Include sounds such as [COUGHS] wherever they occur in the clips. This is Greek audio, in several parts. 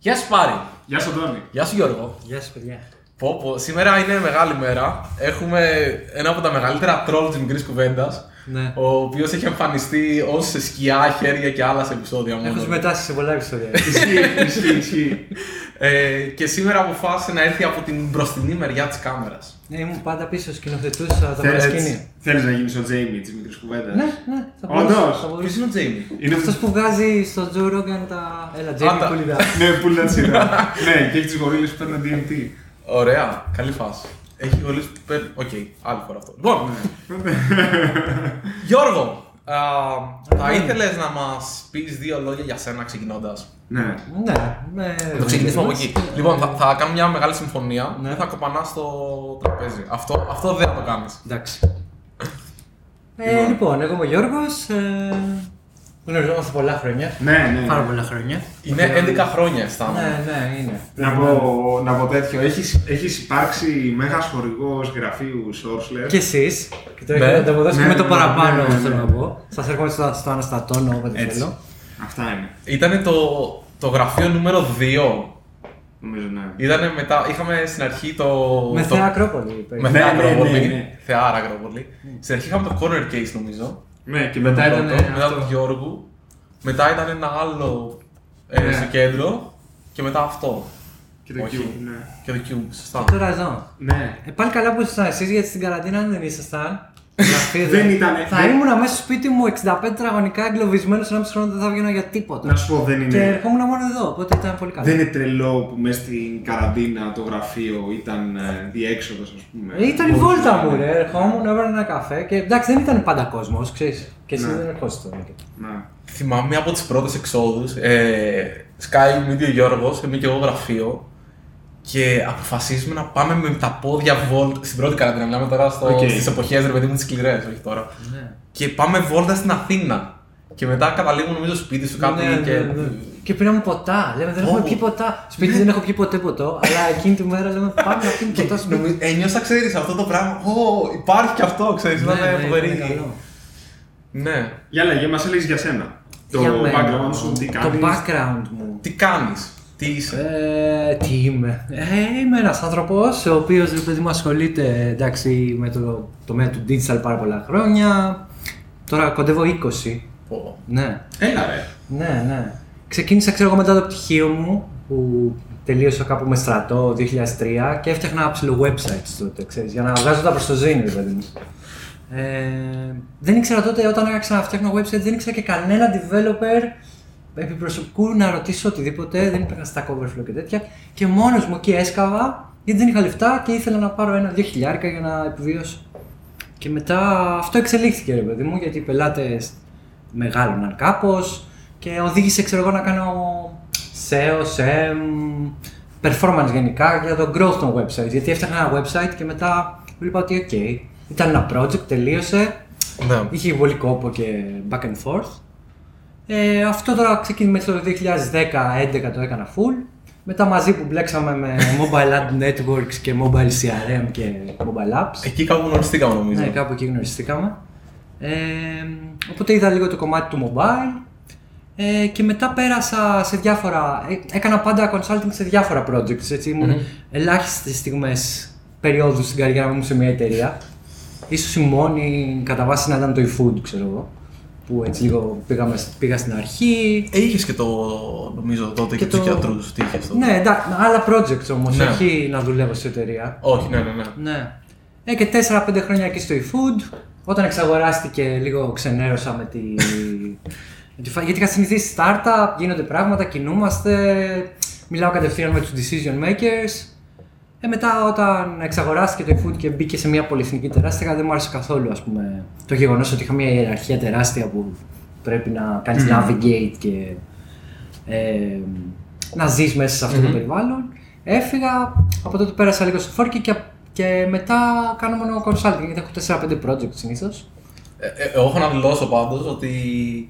Γεια σου Πάρη. Γεια σου, Τόνι. Γεια σου Γιώργο. Γεια σου, παιδιά. Πω, πω. Σήμερα είναι μεγάλη μέρα. Έχουμε ένα από τα μεγαλύτερα τρόλ της μικρής κουβέντας. Ναι. Ο οποίος έχει εμφανιστεί ως σκιά, χέρια και άλλα σε επεισόδια μόνο. Έχω συμμετάσχει σε πολλά επεισόδια. [LAUGHS] Ισχύει, ισχύει, ισχύει. Ε, και σήμερα αποφάσισε να έρθει από την μπροστινή μεριά της κάμερας. ναι, ήμουν πάντα πίσω, σκηνοθετούσα το Θέλεις- παρασκήνιο. Θέλεις να γίνεις ο Τζέιμι της μικρής κουβέντας; Ναι, ναι, θα Όντως; μπορούσα. θα Ποιος μπορούσα. είναι ο Τζέιμι; Είναι Αυτός που βγάζει στο Joe Rogan τα. Έλα, Α, Jamie τα- Κουλιδά. Ναι, που λέει σειρά. [LAUGHS] Ναι, και έχει τις γορίλες που παίρνουν DMT. Ωραία, καλή φάση. Έχει γολίσει που παίρνει. Οκ, άλλη φορά αυτό. Λοιπόν, Γιώργο, α, θα ήθελες να μας πεις δύο λόγια για σένα ξεκινώντας; Ναι. Ναι, ναι. Θα το ξεκινήσουμε από εκεί. Λοιπόν, θα, θα κάνουμε μια μεγάλη συμφωνία Ναι. και θα κοπανά στο τραπέζι. Αυτό, αυτό δεν θα το κάνεις. Εντάξει. Ε, λοιπόν, εγώ είμαι ο Γιώργος. Ε, γνωριζόμαστε πολλά χρόνια. Ναι, ναι. Πάρα πολλά χρόνια. Είναι 11 χρόνια αισθάνομαι. Ναι, ναι, είναι. Να πω, να πω τέτοιο. Έχεις, έχεις υπάρξει μέγας χορηγός γραφείου Sourceless. Και εσείς. Και τώρα Ναι. έχετε να το αποδώσετε Ναι, με το ναι, παραπάνω, ναι, ναι, ναι. θέλω να πω. Σας έρχομαι στο, στο αναστατώνω όποτε Έτσι. θέλω. Αυτά είναι. Ήταν το, το γραφείο νούμερο 2. Νομίζω, ναι. Ήτανε μετά, είχαμε στην αρχή το. Με το- Θεά Ακρόπολη. Με Ναι, Θεά ναι, Ακρόπολη. ναι, ναι. Θεάρα Ακρόπολη. Στην αρχή είχαμε το corner case νομίζω. Ναι, και μετά ήταν Πρώτο, μετά αυτό. του Γιώργου. Μετά ήταν ένα άλλο ε, Ναι. στο κέντρο. Και μετά αυτό. Και το Όχι. Cube, ναι. Και το Cube, σωστά. Και τώρα εδώ. Ναι. Ε, πάλι καλά που ήσασταν εσείς γιατί στην καραντίνα αν δεν ήσασταν. Γραφείο Δεν ήτανε. Θα Δεν- ήμουν μέσα στο σπίτι μου 65 τετραγωνικά εγκλωβισμένος ένα χρόνο δεν θα βγαίνα για τίποτα. Να σου πω, δεν Και είναι. ερχόμουν μόνο εδώ, οπότε ήταν πολύ καλό. Δεν είναι τρελό που μέσα στην καραντίνα το γραφείο ήταν ε, διέξοδος, ας πούμε. Ε, ήταν η Μπορούσε βόλτα να μου, είναι. ρε. Ερχόμουν, έβαλα ένα καφέ και εντάξει δεν ήταν πάντα κόσμος, ξέρεις. Και εσύ Ναι. δεν ερχόσαι τώρα. Ναι. Θυμάμαι μια από τις πρώτες εξόδους. Ε, σκάει μύτη ο Γιώργος, είμαι και εγώ γραφείο. Και αποφασίζουμε να πάμε με τα πόδια βόλτα. Στην πρώτη καραντίνα, μιλάμε τώρα στο, Οκ. στις εποχές ρε παιδί μου, τις σκληρές, όχι τώρα. Ναι. Και πάμε βόλτα στην Αθήνα. Και μετά καταλήγουμε νομίζω σπίτι σου κάτι Ναι, και. ναι, ναι. Και πήραμε ποτά. Λέμε δεν έχουμε Ω. πιει ποτά. Σπίτι δεν έχω πιει ποτέ ποτό, αλλά εκείνη τη μέρα λέμε πάμε να πιούμε Και ποτά σπίτι. νομίζω, ένιωσα, ξέρεις αυτό το πράγμα. Ω, υπάρχει και αυτό, ξέρεις. Ναι, ήταν ναι, φοβερή. ήταν καλό. Ναι. Για λέγε, μας έλεγες για σένα. Το Για μένα. background σου, τι Το κάνεις. background μου. Τι κάνεις, τι είσαι; Ε, τι είμαι; Ε, είμαι ένας άνθρωπος ο οποίος παιδί μου ασχολείται εντάξει, με το τομέα του digital πάρα πολλά χρόνια. Τώρα κοντεύω 20. Πω. Ναι, Έλα, ρε. ναι, ναι. Ξεκίνησα ξέρω εγώ μετά το πτυχίο μου που τελείωσα κάπου με στρατό 2003 και έφτιαχνα ένα ψηλό websites τότε, ξέρεις, για να βγάζω τα προς το ζήνη, ρε παιδί μου. Ε, δεν ήξερα τότε όταν άρχισα να φτιάχνω websites, δεν ήξερα και κανένα developer επί προσωπικού να ρωτήσω οτιδήποτε, δεν υπήρχαν Stack Overflow και τέτοια και μόνος μου εκεί έσκαβα γιατί δεν είχα λεφτά και ήθελα να πάρω ένα-δύο χιλιάρικα για να επιβιώσω. Και μετά αυτό εξελίχθηκε ρε παιδί μου γιατί οι πελάτες μεγάλωναν κάπως και οδήγησε ξέρω εγώ να κάνω SEO, SEM, performance γενικά για το growth των websites. Γιατί έφτιαχνα ένα website και μετά βλέπα ότι ok, ήταν ένα project, τελείωσε, Ναι. είχε πολύ κόπο και back and forth. Ε, αυτό τώρα ξεκίνησε το 2010-2011 το έκανα full. Μετά μαζί που μπλέξαμε με mobile ad networks και mobile CRM και mobile apps. Εκεί κάπου γνωριστήκαμε νομίζω. Ναι, κάπου εκεί γνωριστήκαμε. Ε, οπότε είδα λίγο το κομμάτι του mobile ε, και μετά πέρασα σε διάφορα. ε, έκανα πάντα consulting σε διάφορα projects. Έτσι, ήμουν ελάχιστες στιγμές περιόδους στην καριέρα μου σε μια εταιρεία. Ίσως η μόνη κατά βάση να ήταν το eFood, ξέρω εγώ. Που έτσι λίγο πήγαμε, πήγα στην αρχή. Ε, είχες και το. Νομίζω τότε και, Και τους το- γιατρούς. Τι είχες τότε; Ναι, εντάξει, άλλα projects όμως, Ναι. όχι να δουλεύω σε εταιρεία. Όχι, ναι, ναι, ναι. Ναι. Ε, και 4-5 χρόνια εκεί στο eFood. Όταν εξαγοράστηκε, λίγο ξενέρωσα με τη. [LAUGHS] με τη φα- Γιατί είχα συνηθίσει startup, γίνονται πράγματα, κινούμαστε. Μιλάω κατευθείαν με τους decision makers. Ε, μετά όταν εξαγοράστηκε το eFood και μπήκε σε μια πολυεθνική τεράστια, δεν μου άρεσε καθόλου ας πούμε, το γεγονός ότι είχα μια ιεραρχία τεράστια που πρέπει να κάνεις navigate και ε, να ζεις μέσα σε αυτό το περιβάλλον. Έφυγα, από τότε πέρασα λίγο στο Forky και, και μετά κάνω μόνο consulting, γιατί έχω 4-5 projects συνήθως. Ε, ε, εγώ έχω να δηλώσω πάντως ότι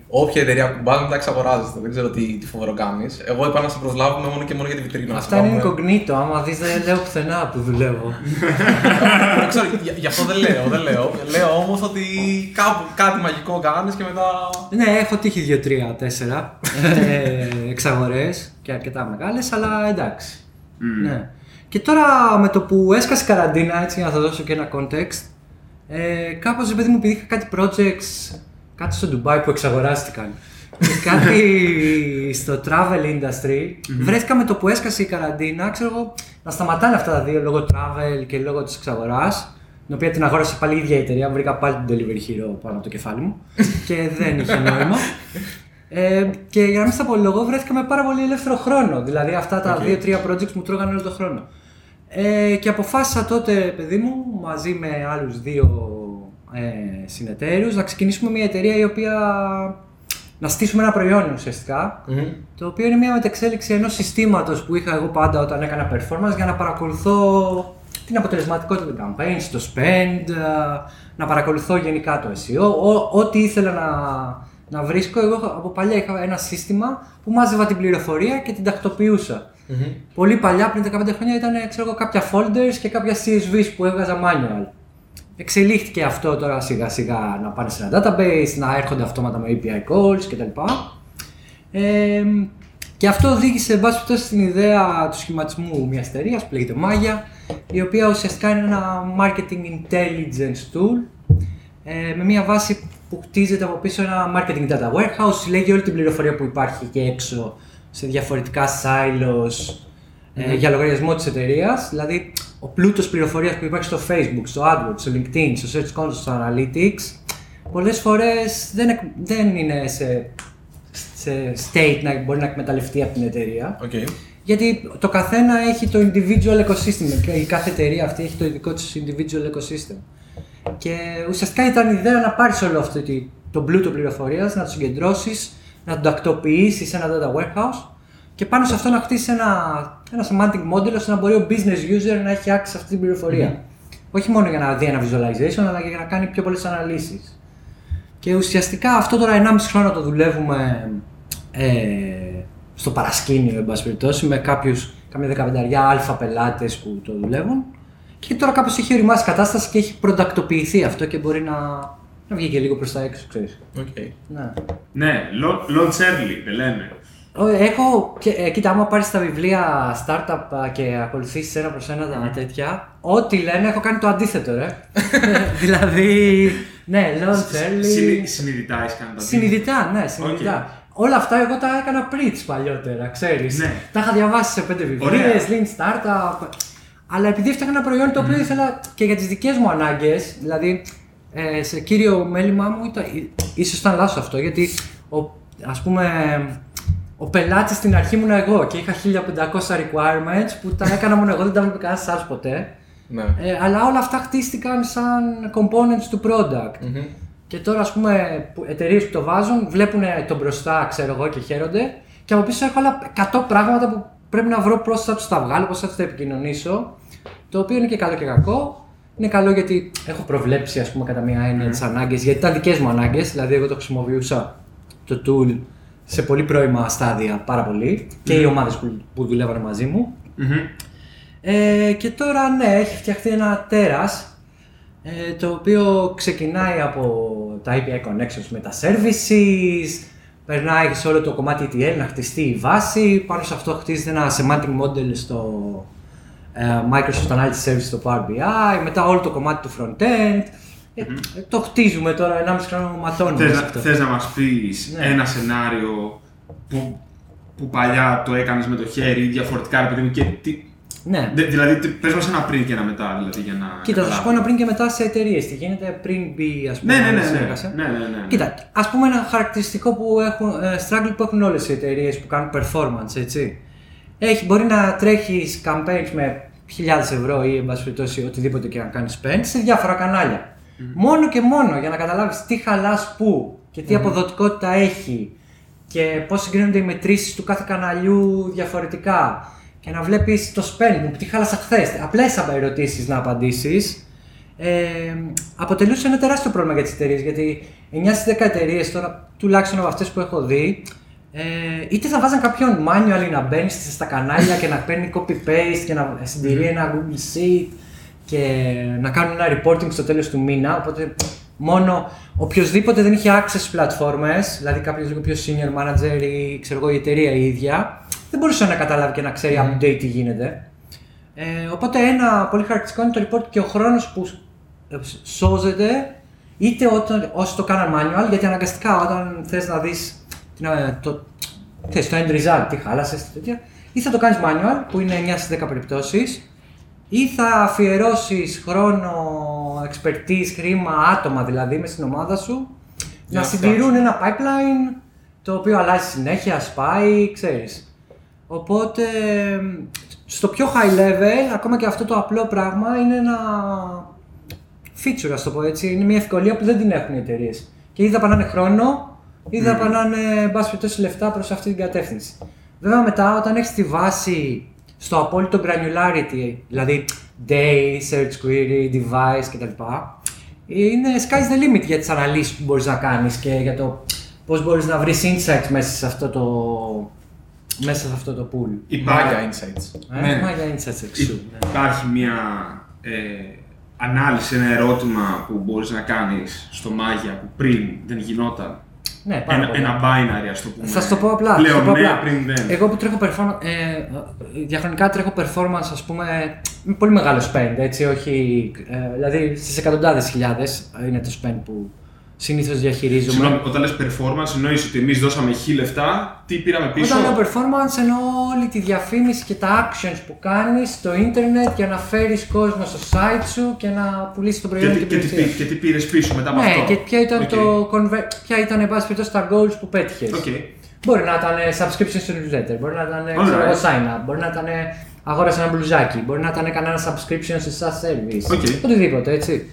όποια εταιρεία κουμπάζει μετά εξαγοράζεται. Δεν ξέρω τι, τι φοβερό κάνεις. Εγώ είπα να σε προσλάβουμε μόνο και μόνο για τη βιτρίνα. Αυτά είναι incognito. Άμα δεις, δεν λέω πουθενά που δουλεύω. [LAUGHS] Δεν ξέρω, γι' γι' αυτό δεν λέω. Δεν λέω λέω όμως ότι κάπου κάτι μαγικό κάνεις και μετά. ναι, έχω τύχει 2-3-4 εξαγορέ και αρκετά μεγάλες, αλλά εντάξει. Ναι. Και τώρα με το που έσκασε η καραντίνα, έτσι για να θα δώσω και ένα context, ε, κάπως παιδί μου, επειδή είχα κάτι projects, κάτι στο Dubai που εξαγοράστηκαν. και [LAUGHS] κάτι στο travel industry, βρέθηκα με το που έσκασε η καραντίνα, ξέρω εγώ, να σταματάνε αυτά τα δύο λόγω travel και λόγω της εξαγοράς. Την οποία την αγόρασε πάλι η ίδια η εταιρεία, βρήκα πάλι την Delivery Hero πάνω από το κεφάλι μου και δεν είχε νόημα. Ε, και για να μην στα πολυλογώ, βρέθηκα με πάρα πολύ ελεύθερο χρόνο. Δηλαδή, αυτά τα Οκ. δύο-τρία projects μου τρώγανε όλο τον χρόνο. Ε, και αποφάσισα τότε, παιδί μου, μαζί με άλλους δύο ε, συνεταίρους, να ξεκινήσουμε μια εταιρεία η οποία να στήσουμε ένα προϊόν ουσιαστικά, το οποίο είναι μια μετεξέλιξη ενός συστήματος που είχα εγώ πάντα όταν έκανα performance για να παρακολουθώ την αποτελεσματικότητα των campaigns, το spend, ε, να παρακολουθώ γενικά το SEO, ό- ό,τι ήθελα να, να βρίσκω. Εγώ από παλιά είχα ένα σύστημα που μάζευα την πληροφορία και την τακτοποιούσα. Πολύ παλιά, πριν 15 χρόνια, ήταν ξέρω εγώ, κάποια folders και κάποια CSVs που έβγαζα manual. Εξελίχθηκε αυτό τώρα σιγά σιγά να πάνε σε ένα database, να έρχονται αυτόματα με API calls κτλ. Ε, και αυτό οδήγησε, εν πάση περιπτώσει, στην ιδέα του σχηματισμού μιας εταιρείας που λέγεται Maya, η οποία ουσιαστικά είναι ένα marketing intelligence tool ε, με μια βάση που χτίζεται από πίσω ένα marketing data warehouse, συλλέγει όλη την πληροφορία που υπάρχει εκεί έξω σε διαφορετικά silos ε, για λογαριασμό της εταιρείας. Δηλαδή, ο πλούτος πληροφορίας που υπάρχει στο Facebook, στο AdWords, στο LinkedIn, στο Search Console, στο Analytics, πολλές φορές δεν, εκ- δεν είναι σε, σε state να μπορεί να εκμεταλλευτεί από την εταιρεία. Οκ. Γιατί το καθένα έχει το individual ecosystem και η κάθε εταιρεία αυτή έχει το ειδικό της individual ecosystem. Και ουσιαστικά ήταν η ιδέα να πάρεις όλο αυτό το- το πλούτο πληροφορίας, να το συγκεντρώσεις, να το τακτοποιήσεις σε ένα data warehouse και πάνω σε αυτό να χτίσεις ένα, ένα semantic model ώστε να μπορεί ο business user να έχει access σε αυτή την πληροφορία. Όχι μόνο για να δει ένα visualization, αλλά και για να κάνει πιο πολλές αναλύσεις. Και ουσιαστικά αυτό τώρα 1,5 χρόνο το δουλεύουμε ε, στο παρασκήνιο, εν πάση περιπτώσει, με κάποιους, καμιά δεκαπενταριά αλφα πελάτες που το δουλεύουν. Και τώρα κάπως έχει οριμάσει η κατάσταση και έχει προϊοντοποιηθεί αυτό και μπορεί να, να βγει και λίγο προς τα έξω, ξέρεις. Οκ. Ναι. Ναι, lo- launch early, δεν λένε. Ω, Έχω, και, ε, κοίτα, άμα πάρεις τα βιβλία startup α, και ακολουθήσεις ένα προς ένα τα τέτοια, ό,τι λένε έχω κάνει το αντίθετο, ρε. [LAUGHS] [LAUGHS] δηλαδή, ναι, launch early. Συνει- Συνειδητά έχεις κάνει το Συνειδητά, ναι, συνειδητά. Όλα αυτά εγώ τα έκανα preach παλιότερα, ξέρεις. Ναι. Τα είχα διαβάσει σε πέντε βιβλίες, Ωραία. lean startup. Αλλά επειδή έφτιαχνα ένα προϊόν το οποίο ήθελα και για τις δικές μου ανάγκες, δηλαδή ε, σε κύριο μέλημά μου, ήταν, ίσως ήταν λάθος αυτό, γιατί ο, ας πούμε ο πελάτης στην αρχή ήμουν εγώ και είχα 1500 requirements που τα έκανα μόνο εγώ, δεν τα έβλεπε κανένας άλλος ποτέ. Ναι. Ε, αλλά όλα αυτά χτίστηκαν σαν components του product. Μμμ. Και τώρα, ας πούμε, εταιρείες που το βάζουν, βλέπουν το μπροστά, ξέρω εγώ, και χαίρονται. Και από πίσω έχω άλλα 100 πράγματα που πρέπει να βρω πώς θα τους τα βγάλω, πώς θα τους τα επικοινωνήσω. Το οποίο είναι και καλό και κακό. Είναι καλό γιατί έχω προβλέψει, ας πούμε, κατά μία έννοια τις ανάγκες, γιατί ήταν δικές μου ανάγκες. Δηλαδή, εγώ το χρησιμοποιούσα το tool σε πολύ πρώιμα στάδια πάρα πολύ και οι ομάδες που, που δουλεύανε μαζί μου. Μμμ. Ε, και τώρα ναι, έχει φτιαχτεί ένα τέρας ε, το οποίο ξεκινάει από τα API connections με τα services, περνάει σε όλο το κομμάτι ETL να χτιστεί η βάση, πάνω σε αυτό χτίζεται ένα semantic model στο ε, Microsoft Analytics Service στο Power BI, μετά όλο το κομμάτι του front-end. Ε, το χτίζουμε τώρα, 1,5 χρόνο ματώνουμε Θες, σε να- αυτό. θες να μας πεις Ναι. ένα σενάριο που, που παλιά το έκανες με το χέρι ή διαφορετικά, ρε παιδί μου, και τι, Ναι. δε- δηλαδή τι- πες μας ένα πριν και ένα μετά, δηλαδή, για να Κοίτα, θα σου πω καταλάβουμε. ένα πριν και μετά σε εταιρείες. Τι γίνεται πριν μπει, ας πούμε, Ναι, ναι, ναι, σε ναι, εργασία. ναι, ναι, ναι, ναι. Κοίτα, ας πούμε ένα χαρακτηριστικό που έχουν, ε, struggle που έχουν όλες οι εταιρείες που κάνουν performance, έτσι. Έχει, μπορεί να τρέχεις campaigns με χιλιάδες ευρώ ή εν πάση περιπτώσει οτιδήποτε και να κάνεις spend σε διάφορα κανάλια. Μόνο και μόνο για να καταλάβεις τι χαλάς πού και τι αποδοτικότητα έχει και πώς συγκρίνονται οι μετρήσεις του κάθε καναλιού διαφορετικά και να βλέπεις το spend μου, τι χάλασα χθες. Απλέ ερωτήσεις να απαντήσεις. ε, αποτελούσε ένα τεράστιο πρόβλημα για τις εταιρείες. Γιατί 9 στις 10 εταιρείες, τώρα τουλάχιστον από αυτές που έχω δει, ε, είτε θα βάζαν κάποιον manual να μπαίνει στα κανάλια και να παίρνει copy-paste και να συντηρεί ένα Google Sheet και να κάνουν ένα reporting στο τέλος του μήνα. Οπότε μόνο οποιοδήποτε δεν είχε access στις πλατφόρμες, δηλαδή κάποιος λίγο πιο senior manager ή ξέρω εγώ, η εταιρεία η ίδια, δεν μπορούσε να καταλάβει και να ξέρει update τι γίνεται. Ε, οπότε ένα πολύ χαρακτηριστικό είναι το report και ο χρόνος που ε, σώζεται είτε όταν, όσοι το κάναν manual, γιατί αναγκαστικά όταν θες να δεις την, ε, το, θες, το end result, τι χάλασες, τι τέτοια, ή θα το κάνεις manual, που είναι 9 στις 10 περιπτώσεις, ή θα αφιερώσεις χρόνο, expertise, χρήμα, άτομα δηλαδή μες στην ομάδα σου, Για να να συντηρούν ένα pipeline το οποίο αλλάζει συνέχεια, σπάει, ξέρεις. Οπότε, στο πιο high level, ακόμα και αυτό το απλό πράγμα είναι ένα feature, ας το πω έτσι. Είναι μια ευκολία που δεν την έχουν οι εταιρείες. Και ή θα πανάνε χρόνο, ή θα πανάνε, εν πάση περιπτώσει, λεφτά προς αυτή την κατεύθυνση. Βέβαια μετά, όταν έχεις τη βάση στο απόλυτο granularity, δηλαδή day, search query, device κτλ. Είναι sky's the limit για τις αναλύσεις που μπορείς να κάνεις και για το πώς μπορείς να βρεις insights μέσα σε αυτό το, μέσα σε αυτό το pool. Υπάρχει, Μάγια insights. Ε, Ναι. Μάγια insights εξού. ναι. υπάρχει μια ε, ανάλυση, ένα ερώτημα που μπορείς να κάνεις στο Μάγια που πριν δεν γινόταν; Ναι, πάρα Ένα, πολύ. ένα binary, ας το πούμε. Θα σου το πω απλά. θα σου Πλέον το πω ναι, απλά. πριν δεν. Εγώ που τρέχω performance, ε, διαχρονικά τρέχω performance, ας πούμε, με πολύ μεγάλο spend, έτσι, όχι, ε, δηλαδή στις εκατοντάδες χιλιάδες είναι το spend που συνήθως διαχειρίζομαι. Συγγνώμη, όταν λες performance εννοείς ότι εμείς δώσαμε χι λεφτά, τι πήραμε πίσω; Όταν λέω performance εννοώ όλη τη διαφήμιση και τα actions που κάνεις στο ίντερνετ για να φέρεις κόσμο στο site σου και να πουλήσεις το και, προϊόν τι- και, και, την τι, υπηρεσία. πή- και τι πήρες πίσω μετά από Ναι, αυτό; και ποια ήταν, Οκ. το conver- ποια ήταν εν πάση περιπτώσει, τα goals που πέτυχες. Οκ. Μπορεί να ήταν subscription στο newsletter, μπορεί να ήταν Alright. ξέρω εγώ, sign up, μπορεί να ήταν αγόρασε ένα μπλουζάκι, μπορεί να ήταν κανένα subscription σε SaaS service. OK. Οτιδήποτε, έτσι.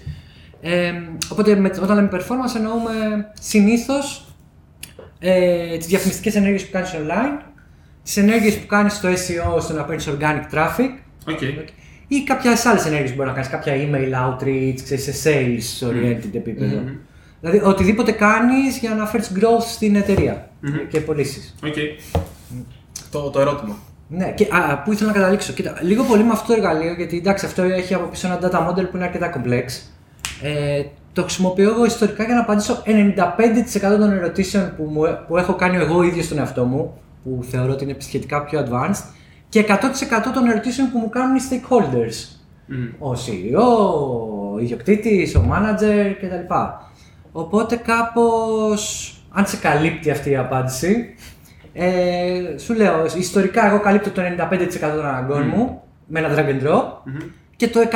Ε, οπότε με, όταν λέμε performance εννοούμε συνήθως ε, τις διαφημιστικές ενέργειες που κάνεις online, τις ενέργειες που κάνεις στο SEO ώστε να παίρνεις organic traffic OK. ή κάποιες άλλες ενέργειες που μπορεί να κάνεις, κάποια email outreach, ξέρεις, σε sales oriented επίπεδο. Δηλαδή οτιδήποτε κάνεις για να φέρεις growth στην εταιρεία και πωλήσεις. Οκ. Το, το ερώτημα. Ναι, και α, πού ήθελα να καταλήξω. Κοίτα, λίγο πολύ με αυτό το εργαλείο, γιατί εντάξει, αυτό έχει από πίσω ένα data model που είναι αρκετά complex. Ε, το χρησιμοποιώ εγώ ιστορικά για να απαντήσω 95% των ερωτήσεων που, μου, που έχω κάνει εγώ ίδιος στον εαυτό μου, που θεωρώ ότι είναι σχετικά πιο advanced, και 100% των ερωτήσεων που μου κάνουν οι stakeholders. Ο CEO, ο ιδιοκτήτης, ο manager κτλ. Οπότε κάπως, αν σε καλύπτει αυτή η απάντηση, ε, σου λέω, ιστορικά εγώ καλύπτω το 95% των αναγκών μου με ένα drag and drop και το 100%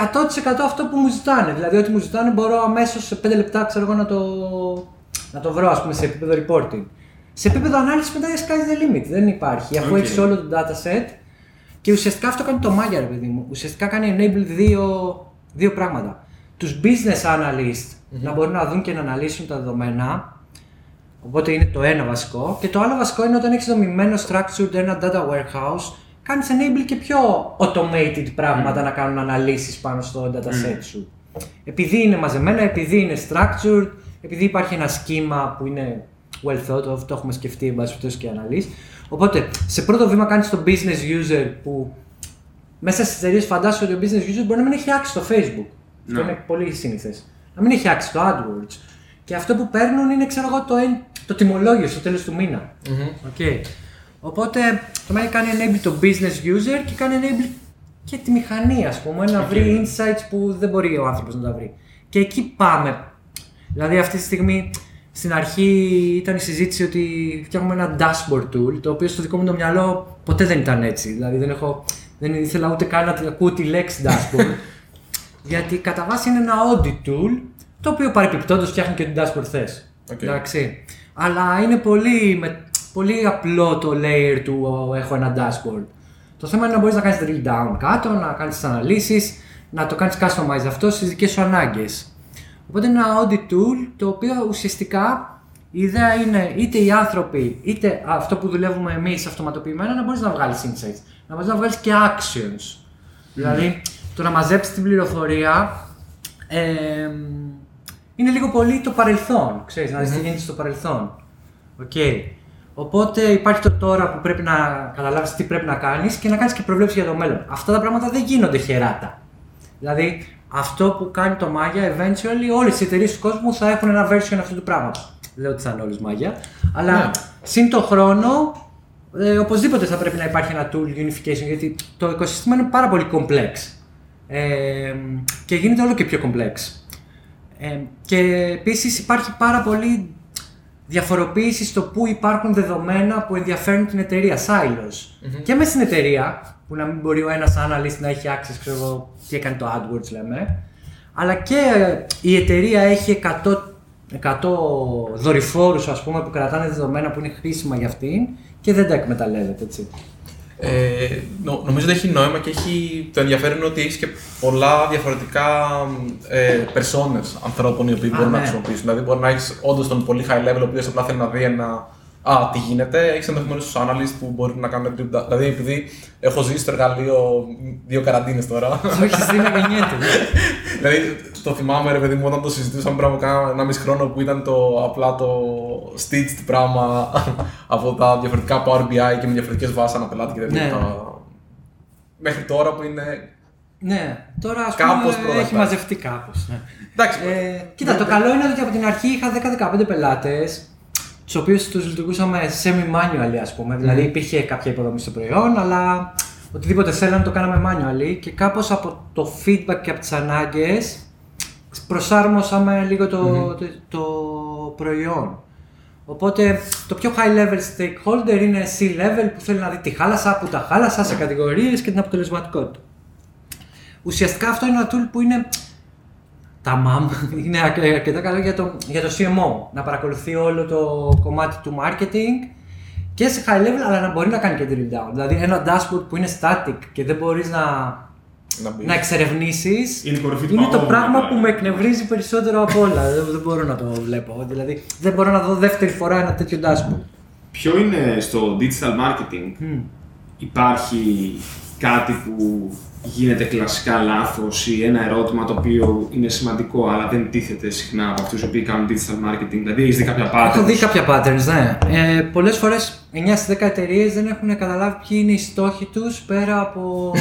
αυτό που μου ζητάνε. Δηλαδή, ό,τι μου ζητάνε μπορώ αμέσως σε 5 λεπτά ξέρω εγώ, να, το, να το βρω ας πούμε, σε επίπεδο reporting. Σε επίπεδο ανάλυσης μετά sky the limit. Δεν υπάρχει. Αφού Οκ. έχεις όλο το dataset και ουσιαστικά αυτό κάνει το Maya, ρε παιδί μου. Ουσιαστικά κάνει enable δύο, δύο πράγματα. Τους business analysts να μπορούν να δουν και να αναλύσουν τα δεδομένα. Οπότε είναι το ένα βασικό. Και το άλλο βασικό είναι όταν έχεις δομημένο structured ένα data warehouse, κάνεις enable και πιο automated πράγματα να κάνουν αναλύσεις πάνω στο dataset σου. Επειδή είναι μαζεμένα, επειδή είναι structured, επειδή υπάρχει ένα σχήμα που είναι well thought of, το έχουμε σκεφτεί εν πάση περιπτώσει και αναλύσεις. Οπότε, σε πρώτο βήμα κάνεις το business user που μέσα στις εταιρείες φαντάζομαι ότι ο business user μπορεί να μην έχει access στο Facebook. Αυτό Ναι. είναι πολύ σύνηθες. Να μην έχει access στο AdWords. Και αυτό που παίρνουν είναι, ξέρω εγώ, το, εν- το τιμολόγιο στο τέλος του μήνα. Οκ. Οπότε το Maya κάνει enable το business user και κάνει enable και τη μηχανή, ας πούμε, να βρει insights που δεν μπορεί ο άνθρωπος να τα βρει. Και εκεί πάμε. Δηλαδή, αυτή τη στιγμή στην αρχή ήταν η συζήτηση ότι φτιάχνουμε ένα dashboard tool, το οποίο στο δικό μου το μυαλό ποτέ δεν ήταν έτσι. Δηλαδή, δεν, έχω, δεν ήθελα ούτε καν να την ακούω τη λέξη dashboard. [LAUGHS] γιατί κατά βάση είναι ένα audit tool, το οποίο παρεπιπτόντως φτιάχνει και το dashboard θες. Οκ. Εντάξει. Αλλά είναι πολύ, με, πολύ απλό το layer του «Ω, έχω ένα dashboard. Το θέμα είναι να μπορείς να κάνεις drill down κάτω, να κάνεις τις αναλύσεις, να το κάνεις customize αυτό στις δικές σου ανάγκες. Οπότε είναι ένα audit tool το οποίο ουσιαστικά η ιδέα είναι είτε οι άνθρωποι είτε αυτό που δουλεύουμε εμείς αυτοματοποιημένα να μπορείς να βγάλεις insights, να μπορείς να βγάλεις και actions. Δηλαδή το να μαζέψεις την πληροφορία Ε, είναι λίγο πολύ το παρελθόν, ξέρεις, να δεις τι γίνεται στο παρελθόν. Οκ. Οπότε υπάρχει το τώρα που πρέπει να καταλάβεις τι πρέπει να κάνεις και να κάνεις και προβλέψεις για το μέλλον. Αυτά τα πράγματα δεν γίνονται χεράτα. Δηλαδή, αυτό που κάνει το Maya, eventually όλες οι εταιρείες του κόσμου θα έχουν ένα version αυτού του πράγματος. Δεν λέω ότι θα είναι όλες Maya, αλλά Ναι. συν το χρόνο, ε, οπωσδήποτε θα πρέπει να υπάρχει ένα tool unification, γιατί το οικοσύστημα είναι πάρα πολύ complex. Ε, και γίνεται όλο και πιο complex. Ε, και επίσης υπάρχει πάρα πολύ διαφοροποίησης στο πού υπάρχουν δεδομένα που ενδιαφέρουν την εταιρεία, silos. Και μέσα στην εταιρεία, που να μην μπορεί ο ένας analyst να έχει access, ξέρω εγώ, τι έκανε το AdWords λέμε, αλλά και ε, η εταιρεία έχει 100, 100 δορυφόρους ας πούμε που κρατάνε δεδομένα που είναι χρήσιμα για αυτήν και δεν τα εκμεταλλεύεται έτσι. Ε, νο- νομίζω ότι έχει νόημα και έχει το ενδιαφέρον είναι ότι έχεις και πολλά διαφορετικά ε, personas ανθρώπων οι οποίοι Α, μπορούν να ναι. χρησιμοποιήσουν. Δηλαδή, μπορεί να έχεις όντως τον πολύ high level, ο οποίος απλά θέλει να δει ένα. Α, τι γίνεται; Έχεις ενδεχομένως τους analysts που μπορεί να κάνουν deep dive. Δηλαδή, επειδή έχω ζήσει στο εργαλείο δύο καραντίνες τώρα. Το έχεις δει να γεννιέται. ναι. δηλαδή, το θυμάμαι, ρε παιδί μου, όταν το συζητούσαμε πριν από κάνα ένα μισή χρόνο που ήταν το, απλά το stitched πράγμα [LAUGHS] από τα διαφορετικά Power BI και με διαφορετικές βάσεις αναπελάτη και τέτοια. Ναι. Τα- Μέχρι τώρα που είναι. Ναι, τώρα ας Κάπως πούμε product έχει market. μαζευτεί κάπως. Ναι. Εντάξει. Ε, κοίτα, το καλό είναι ότι από την αρχή είχα 10-15 πελάτες, τους οποίους τους λειτουργούσαμε semi-manually, ας πούμε. Δηλαδή υπήρχε κάποια υποδομή στο προϊόν, αλλά οτιδήποτε θέλαμε το κάναμε manually και κάπως από το feedback και από τις ανάγκες προσάρμοσαμε λίγο το, το, το προϊόν. Οπότε το πιο high level stakeholder είναι C-level που θέλει να δει τη χάλασα, που τα χάλασα σε κατηγορίες και την αποτελεσματικότητα. Ουσιαστικά αυτό είναι ένα tool που είναι τα MAM [LAUGHS] είναι αρκε- αρκετά καλό για το, για το CMO. Να παρακολουθεί όλο το κομμάτι του marketing και σε high level, αλλά να μπορεί να κάνει και drill down. Δηλαδή ένα dashboard που είναι static και δεν μπορείς να, να μπεις. να εξερευνήσεις Είναι η κορυφή του είναι το παγόβουνου πράγμα τώρα. που με εκνευρίζει περισσότερο από όλα. δεν, δεν μπορώ να το βλέπω. Δηλαδή δεν μπορώ να δω δεύτερη φορά ένα τέτοιο dashboard. Ποιο είναι στο digital marketing, υπάρχει κάτι που γίνεται κλασικά λάθος ή ένα ερώτημα το οποίο είναι σημαντικό αλλά δεν τίθεται συχνά από αυτούς οι οποίοι κάνουν digital marketing, δηλαδή έχεις δει κάποια patterns. Έχω δει κάποια patterns, ναι. Ε, Πολλές φορές 9 στις 10 εταιρείες δεν έχουν καταλάβει ποιοι είναι οι στόχοι τους πέρα από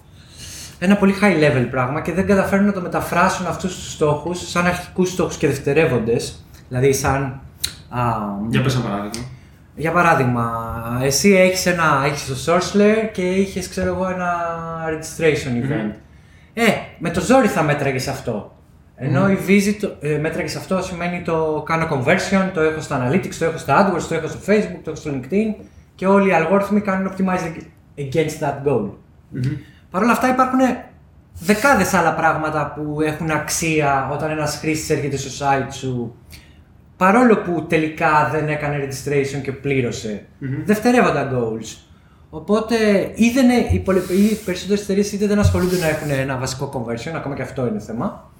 [LAUGHS] ένα πολύ high level πράγμα και δεν καταφέρνουν να το μεταφράσουν αυτούς τους στόχους σαν αρχικούς στόχους και δευτερεύοντες. Δηλαδή, σαν. Α, Για πες ένα παράδειγμα. Για παράδειγμα, εσύ έχεις, ένα, έχεις το source layer και είχες, ξέρω εγώ, ένα registration event. Ε, με το ζόρι θα μέτραγες αυτό. Ενώ η visit ε, μέτραγες αυτό σημαίνει το κάνω conversion, το έχω στα analytics, το έχω στα AdWords, το έχω στο Facebook, το έχω στο LinkedIn και όλοι οι αλγόριθμοι κάνουν optimize against that goal. Παρ' όλα αυτά υπάρχουν δεκάδες άλλα πράγματα που έχουν αξία όταν ένας χρήστης έρχεται στο site σου παρόλο που τελικά δεν έκανε registration και πληρωσε δευτερεύοντα goals. Οπότε ή δεν, είναι- οι, πολυ- οι περισσότερες εταιρείες είτε δεν ασχολούνται να έχουν ένα βασικό conversion, ακόμα και αυτό είναι θέμα,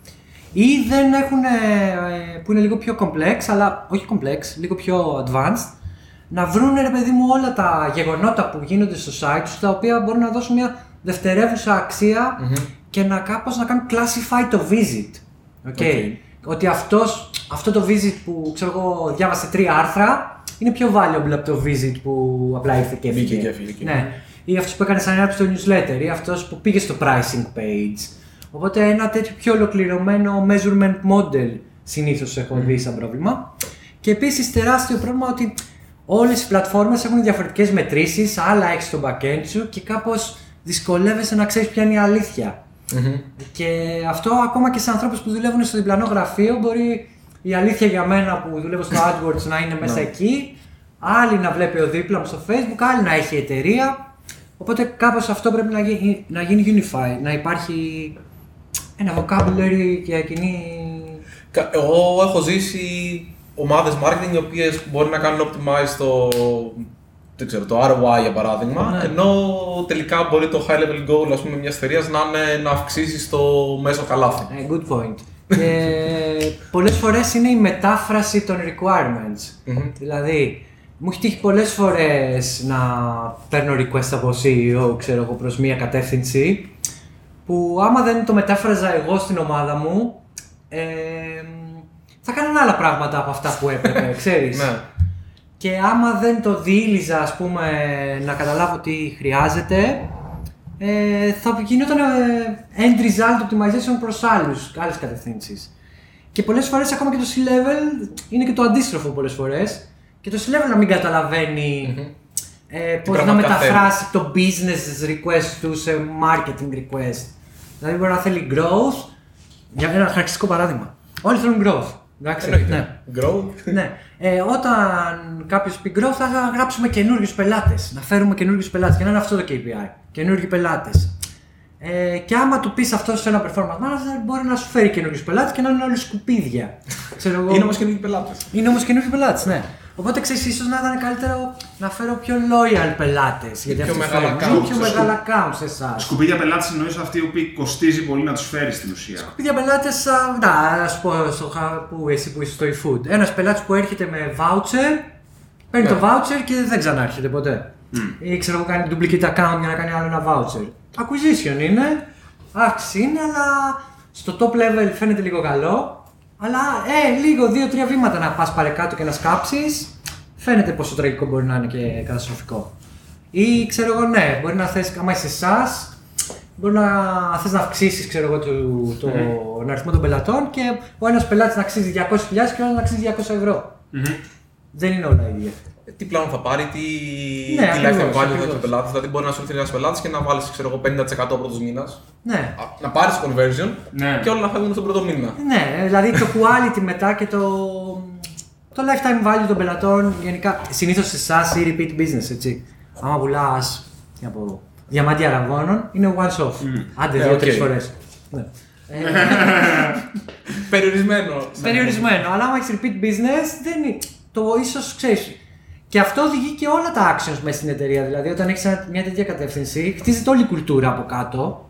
ή δεν έχουν, ε, που είναι λίγο πιο complex, αλλά όχι complex, λίγο πιο advanced, να βρουν ρε παιδί μου όλα τα γεγονότα που γίνονται στο site τους, τα οποία μπορούν να δώσουν μια δευτερεύουσα αξία και να κάπως να κάνουν classify το visit. Okay. Ότι αυτός, αυτό το visit που ξέρω εγώ διάβασε τρία άρθρα είναι πιο valuable από το visit που απλά ήρθε και έφυγε. Μπήκε και έφυγε εκεί. Ναι. Ή αυτός που έκανε sign up στο newsletter ή αυτός που πήγε στο pricing page. Οπότε ένα τέτοιο πιο ολοκληρωμένο measurement model συνήθως έχω δει σαν πρόβλημα. Και επίσης τεράστιο πρόβλημα ότι όλες οι πλατφόρμες έχουν διαφορετικές μετρήσεις, άλλα έχεις στο backend σου και κάπως δυσκολεύεσαι να ξέρεις ποια είναι η αλήθεια. Και αυτό ακόμα και σε ανθρώπους που δουλεύουν στο διπλανό γραφείο μπορεί η αλήθεια για μένα που δουλεύω στο AdWords να είναι μέσα εκεί, άλλη να βλέπει ο δίπλα μου στο Facebook, άλλη να έχει εταιρεία. Οπότε κάπως αυτό πρέπει να γίνει, να γίνει unify, να υπάρχει ένα vocabulary και κοινή... Κα- Εγώ έχω ζήσει ομάδες marketing οι οποίες μπορεί να κάνουν optimize το, δεν ξέρω, το ROI για παράδειγμα, Ναι. ενώ τελικά μπορεί το high level goal ας πούμε, μιας εταιρείας να είναι να αυξήσεις το μέσο καλάθι. Ε, good point. και [LAUGHS] πολλές φορές είναι η μετάφραση των requirements. Δηλαδή, μου έχει τύχει πολλές φορές να παίρνω request από CEO, ξέρω εγώ, προς μία κατεύθυνση, που άμα δεν το μετάφραζα εγώ στην ομάδα μου, ε, θα κάνουν άλλα πράγματα από αυτά που έπρεπε, [LAUGHS] ξέρεις. Ναι. Και άμα δεν το διήλυζα, ας πούμε, να καταλάβω τι χρειάζεται, ε, θα γινόταν ε, end result optimization προς άλλους, άλλες κατευθύνσεις. Και πολλές φορές ακόμα και το C-level είναι και το αντίστροφο πολλές φορές. Και το C-level να μην καταλαβαίνει ε, πώς να πραγματικά μεταφράσει το business request του σε marketing request. Δηλαδή μπορεί να θέλει growth, για ένα χαρακτηριστικό παράδειγμα. Όλοι θέλουν growth. Εντάξει, ναι. Εννοείται. Grow. Ναι. Ε, όταν κάποιος πει growth, θα γράψουμε καινούριους πελάτες. Να φέρουμε καινούριους πελάτες. Και να είναι αυτό το KPI. Καινούριοι πελάτες. Ε, και άμα του πεις αυτό σε ένα performance manager, μπορεί να σου φέρει καινούριους πελάτες και να είναι όλοι σκουπίδια. [LAUGHS] Ξέρω εγώ. Είναι όμως και λίγοι πελάτες. Είναι όμως καινούριοι πελάτες, ναι. Οπότε ξέρεις, ίσως να ήταν καλύτερο να φέρω πιο loyal πελάτες. Γιατί πιο αυτοί μεγάλα φέρνουν. accounts, Πιο ας μεγάλα accounts σε εσάς. Σκουπίδια πελάτες εννοείς αυτοί οι οποίοι κοστίζει πολύ να τους φέρεις στην ουσία. Παιδιά πελάτες, να ας πω στο, χα- που, εσύ που είσαι στο eFood. Ένας πελάτης που έρχεται με voucher, παίρνει Ναι. το voucher και δεν ξανάρχεται ποτέ. Ή ξέρω εγώ κάνει duplicate account για να κάνει άλλο ένα voucher. Acquisition είναι, αύξηση είναι, αλλά στο top level φαίνεται λίγο καλό. Αλλά ε, λίγο, δύο-τρία βήματα να πας παρεκάτω και να σκάψεις, φαίνεται πόσο τραγικό μπορεί να είναι και καταστροφικό. Ή ξέρω εγώ, ναι, μπορεί να θες, άμα είσαι SaaS, μπορεί να θες να αυξήσεις ξέρω εγώ, του, το, τον αριθμό των πελατών και ο ένας πελάτης να αξίζει 200.000 και ο άλλος να αξίζει 200 ευρώ. Δεν είναι όλα ίδια. Ε, Τι πλάνο θα πάρει, τι, Ναι, τι ακριβώς, lifetime value θα έχει ακριβώς. ο πελάτη. Δηλαδή, μπορεί να σου έρθει ένας πελάτης και να βάλεις 50% ο πρώτος μήνας, Ναι. να πάρεις conversion Ναι. και όλα να φεύγουν στον πρώτο μήνα. Ναι, δηλαδή το quality μετά και το, το lifetime value των πελατών γενικά. Συνήθως σε SaaS ή repeat business, έτσι. Άμα πουλάς από διαμάντια αρραβώνων, είναι one off. Άντε Ναι, δύο-τρεις οκ. φορές. Ναι. Ε, Περιορισμένο. περιορισμένο. Αλλά άμα έχεις repeat business, δεν είναι. Το ίσως ξέρεις. Και αυτό οδηγεί και όλα τα actions μέσα στην εταιρεία. Δηλαδή, όταν έχεις μια τέτοια κατεύθυνση, χτίζεται όλη η κουλτούρα από κάτω.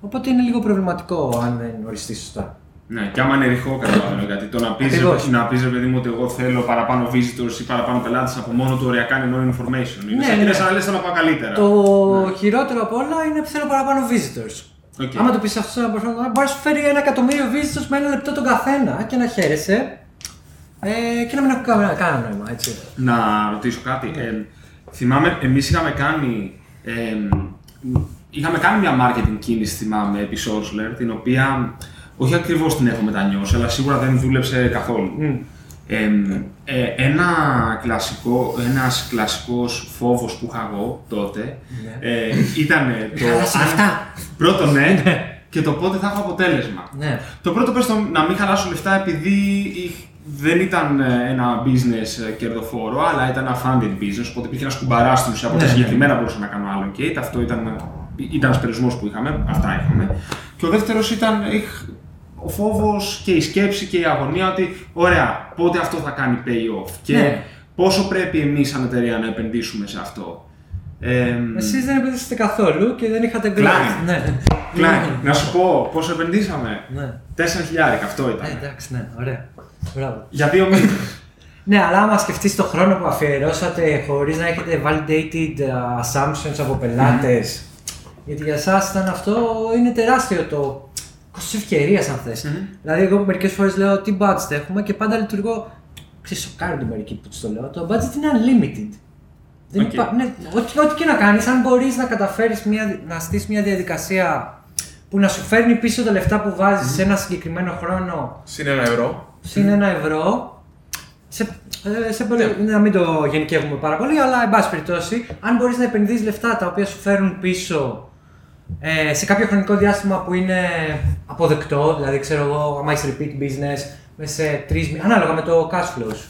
Οπότε είναι λίγο προβληματικό αν δεν οριστείς σωστά. Ναι, και άμα είναι ρηχό, καταλαβαίνω. Γιατί το να πει Ακριβώς. να πεις, ρε παιδί μου ότι εγώ θέλω παραπάνω visitors ή παραπάνω πελάτες από μόνο του οριακά είναι no information. Είναι Ναι, σαν, ναι. είναι σαν να λες θέλω να πάω καλύτερα. Το χειρότερο απ' όλα είναι που θέλω παραπάνω visitors. Οκ. Άμα το πεις αυτό σε ένα προσφέρον, μπορείς να σου φέρει ένα εκατομμύριο visitors με ένα λεπτό τον καθένα και να χαίρεσαι. Ε, και να μην έχουν κανένα κανένα νόημα, έτσι. Να ρωτήσω κάτι. Ε, θυμάμαι, εμείς είχαμε κάνει. Ε, είχαμε κάνει μια marketing κίνηση, θυμάμαι, επί Sourcelair, την οποία όχι ακριβώς την έχω μετανιώσει, αλλά σίγουρα δεν δούλεψε καθόλου. Ε, ε, ένα κλασικό, ένας κλασικός φόβος που είχα εγώ τότε ε, ήταν [LAUGHS] το... Χαλάσει αν- λεφτά. Πρώτο ναι, και το πότε θα έχω αποτέλεσμα. Ναι. Το πρώτο πες το να μην χαλάσω λεφτά επειδή είχ- δεν ήταν ε, ένα business ε, κερδοφόρο, αλλά ήταν ένα funded business, οπότε υπήρχε ένας κουμπαράς στην ουσία, οπότε Ναι, ναι. συγκεκριμένα μπορούσα να κάνω allocate. Αυτό ήταν, ήταν ένα περιορισμό που είχαμε, αυτά είχαμε. Και ο δεύτερος ήταν είχ- ο φόβος και η σκέψη και η αγωνία ότι, ωραία, πότε αυτό θα κάνει payoff και Ναι. πόσο πρέπει εμείς σαν εταιρεία να επενδύσουμε σε αυτό. Ε, Εσείς δεν επενδύσατε καθόλου και δεν είχατε growth. Klein. Ναι. Κλάιν, να σου πω πόσο επενδύσαμε. Ναι. 4 χιλιάρικα, αυτό ήταν. Ε, εντάξει, ναι, ωραία. Μπράβο. Για δύο μήνες. [LAUGHS] Ναι, αλλά άμα σκεφτείς το χρόνο που αφιερώσατε χωρίς να έχετε validated uh, assumptions από πελάτες. Γιατί για εσάς ήταν αυτό, είναι τεράστιο το κόστο ευκαιρίας, αν θες. Δηλαδή, εγώ μερικές φορές λέω τι budget έχουμε και πάντα λειτουργώ. Ξέρεις, σοκάρονται μερικοί που τους το λέω. Το budget είναι unlimited. Δεν Οκ. υπά- ναι, ό,τι, ό,τι και να κάνεις, αν μπορείς να καταφέρεις να στήσει μια διαδικασία που να σου φέρνει πίσω τα λεφτά που βάζεις σε ένα συγκεκριμένο χρόνο Συν ένα ευρώ. Συν ένα ευρώ. Σε, ε, σε, πολύ- να μην το γενικεύουμε πάρα πολύ, αλλά εν πάση περιπτώσει, αν μπορείς να επενδύσει λεφτά τα οποία σου φέρουν πίσω ε, σε κάποιο χρονικό διάστημα που είναι αποδεκτό, δηλαδή ξέρω εγώ, άμα είσαι repeat business, μέσα σε τρεις μήνε, ανάλογα με το cash flow σου.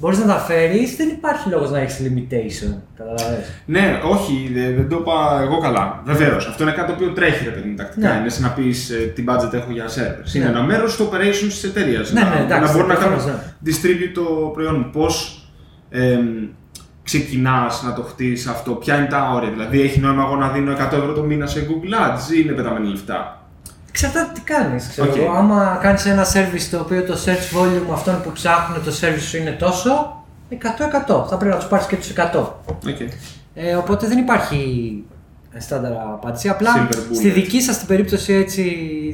Μπορείς να τα φέρεις, δεν υπάρχει λόγος να έχεις limitation. Καταλαβαίνεις. ναι, όχι, δε- δεν το είπα εγώ καλά. Βεβαίως. Αυτό είναι κάτι το οποίο τρέχει ρε παιδί μου τακτικά. Ναι. Είναι σαν να πεις τι budget έχω για servers. Ναι. Είναι ένα μέρος του operations της εταιρείας. Ναι, να, ναι, εντάξει, να μπορώ να κάνω προφανώς, distribute το προϊόν μου. Πώς ξεκινάς να το χτίσεις αυτό, ποια είναι τα όρια. Δηλαδή, έχει νόημα εγώ να δίνω 100 ευρώ το μήνα σε Google Ads ή είναι πεταμένα λεφτά. Εξαρτάται τι κάνεις. Οκ. Okay. Άμα κάνεις ένα service το οποίο το search volume αυτών που ψάχνουν το service σου είναι τόσο, 100-100. Θα πρέπει να τους πάρεις και τους 100. Okay. Ε, οπότε δεν υπάρχει ε, στάνταρ απάντηση. Απλά Silver bullet. στη δική σας την περίπτωση έτσι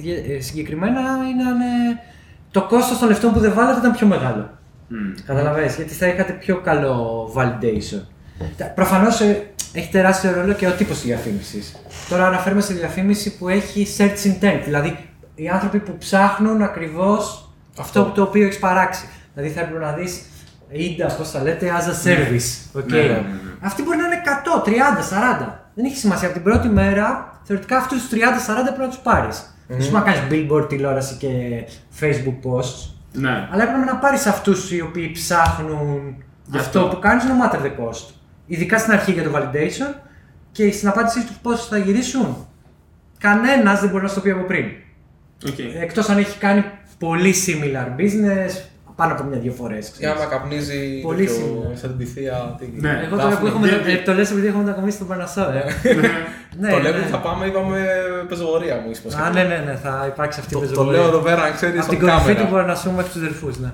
διε- ε, συγκεκριμένα είναι αν, ε, το κόστος των λεφτών που δεν βάλατε ήταν πιο μεγάλο. Μμ. Καταλαβαίνεις, γιατί θα είχατε πιο καλό validation. Προφανώς έχει τεράστιο ρόλο και ο τύπος της διαφήμισης. Τώρα αναφέρουμε σε διαφήμιση που έχει search intent, δηλαδή οι άνθρωποι που ψάχνουν ακριβώς αυτό το οποίο έχεις παράξει. Δηλαδή θα έπρεπε να δεις Ιντα, πώς τα λέτε, as a service. Okay. Ναι, ναι, ναι, ναι. Αυτοί μπορεί να είναι 100, 30, 40. Δεν έχει σημασία. Από την πρώτη μέρα, θεωρητικά αυτούς τους 30-40 πρέπει να τους πάρεις. Δεν σου να κάνει billboard τηλεόραση και facebook posts. Ναι. Αλλά έπρεπε να πάρεις αυτούς οι οποίοι ψάχνουν Γι' αυτό. αυτό. που κάνεις no matter the cost. Ειδικά στην αρχή για το validation και στην απάντησή τους πόσο θα γυρίσουν. Κανένας δεν μπορεί να σου το πει από πριν. Οκ. Εκτός αν έχει κάνει πολύ similar business πάνω από μια-δύο φορές. Ή άμα καπνίζει Πολύ τέτοιο σίγουρα. σαν την πυθία. τι- Ναι. Εγώ τώρα που Daphne. έχουμε. δεν- ε, Το λες επειδή έχουμε μετακομίσει στον Πανασό. Ναι, το λέμε ναι. ότι θα πάμε, είπαμε πεζογορία μου. ίσως. Α, ναι, ναι, ναι, θα υπάρξει αυτή η Το, το πεζοβολία. λέω εδώ πέρα, αν ξέρεις, Από στον την κορυφή του κάμερα. Παρανασσού μέχρι τους δερφούς, ναι.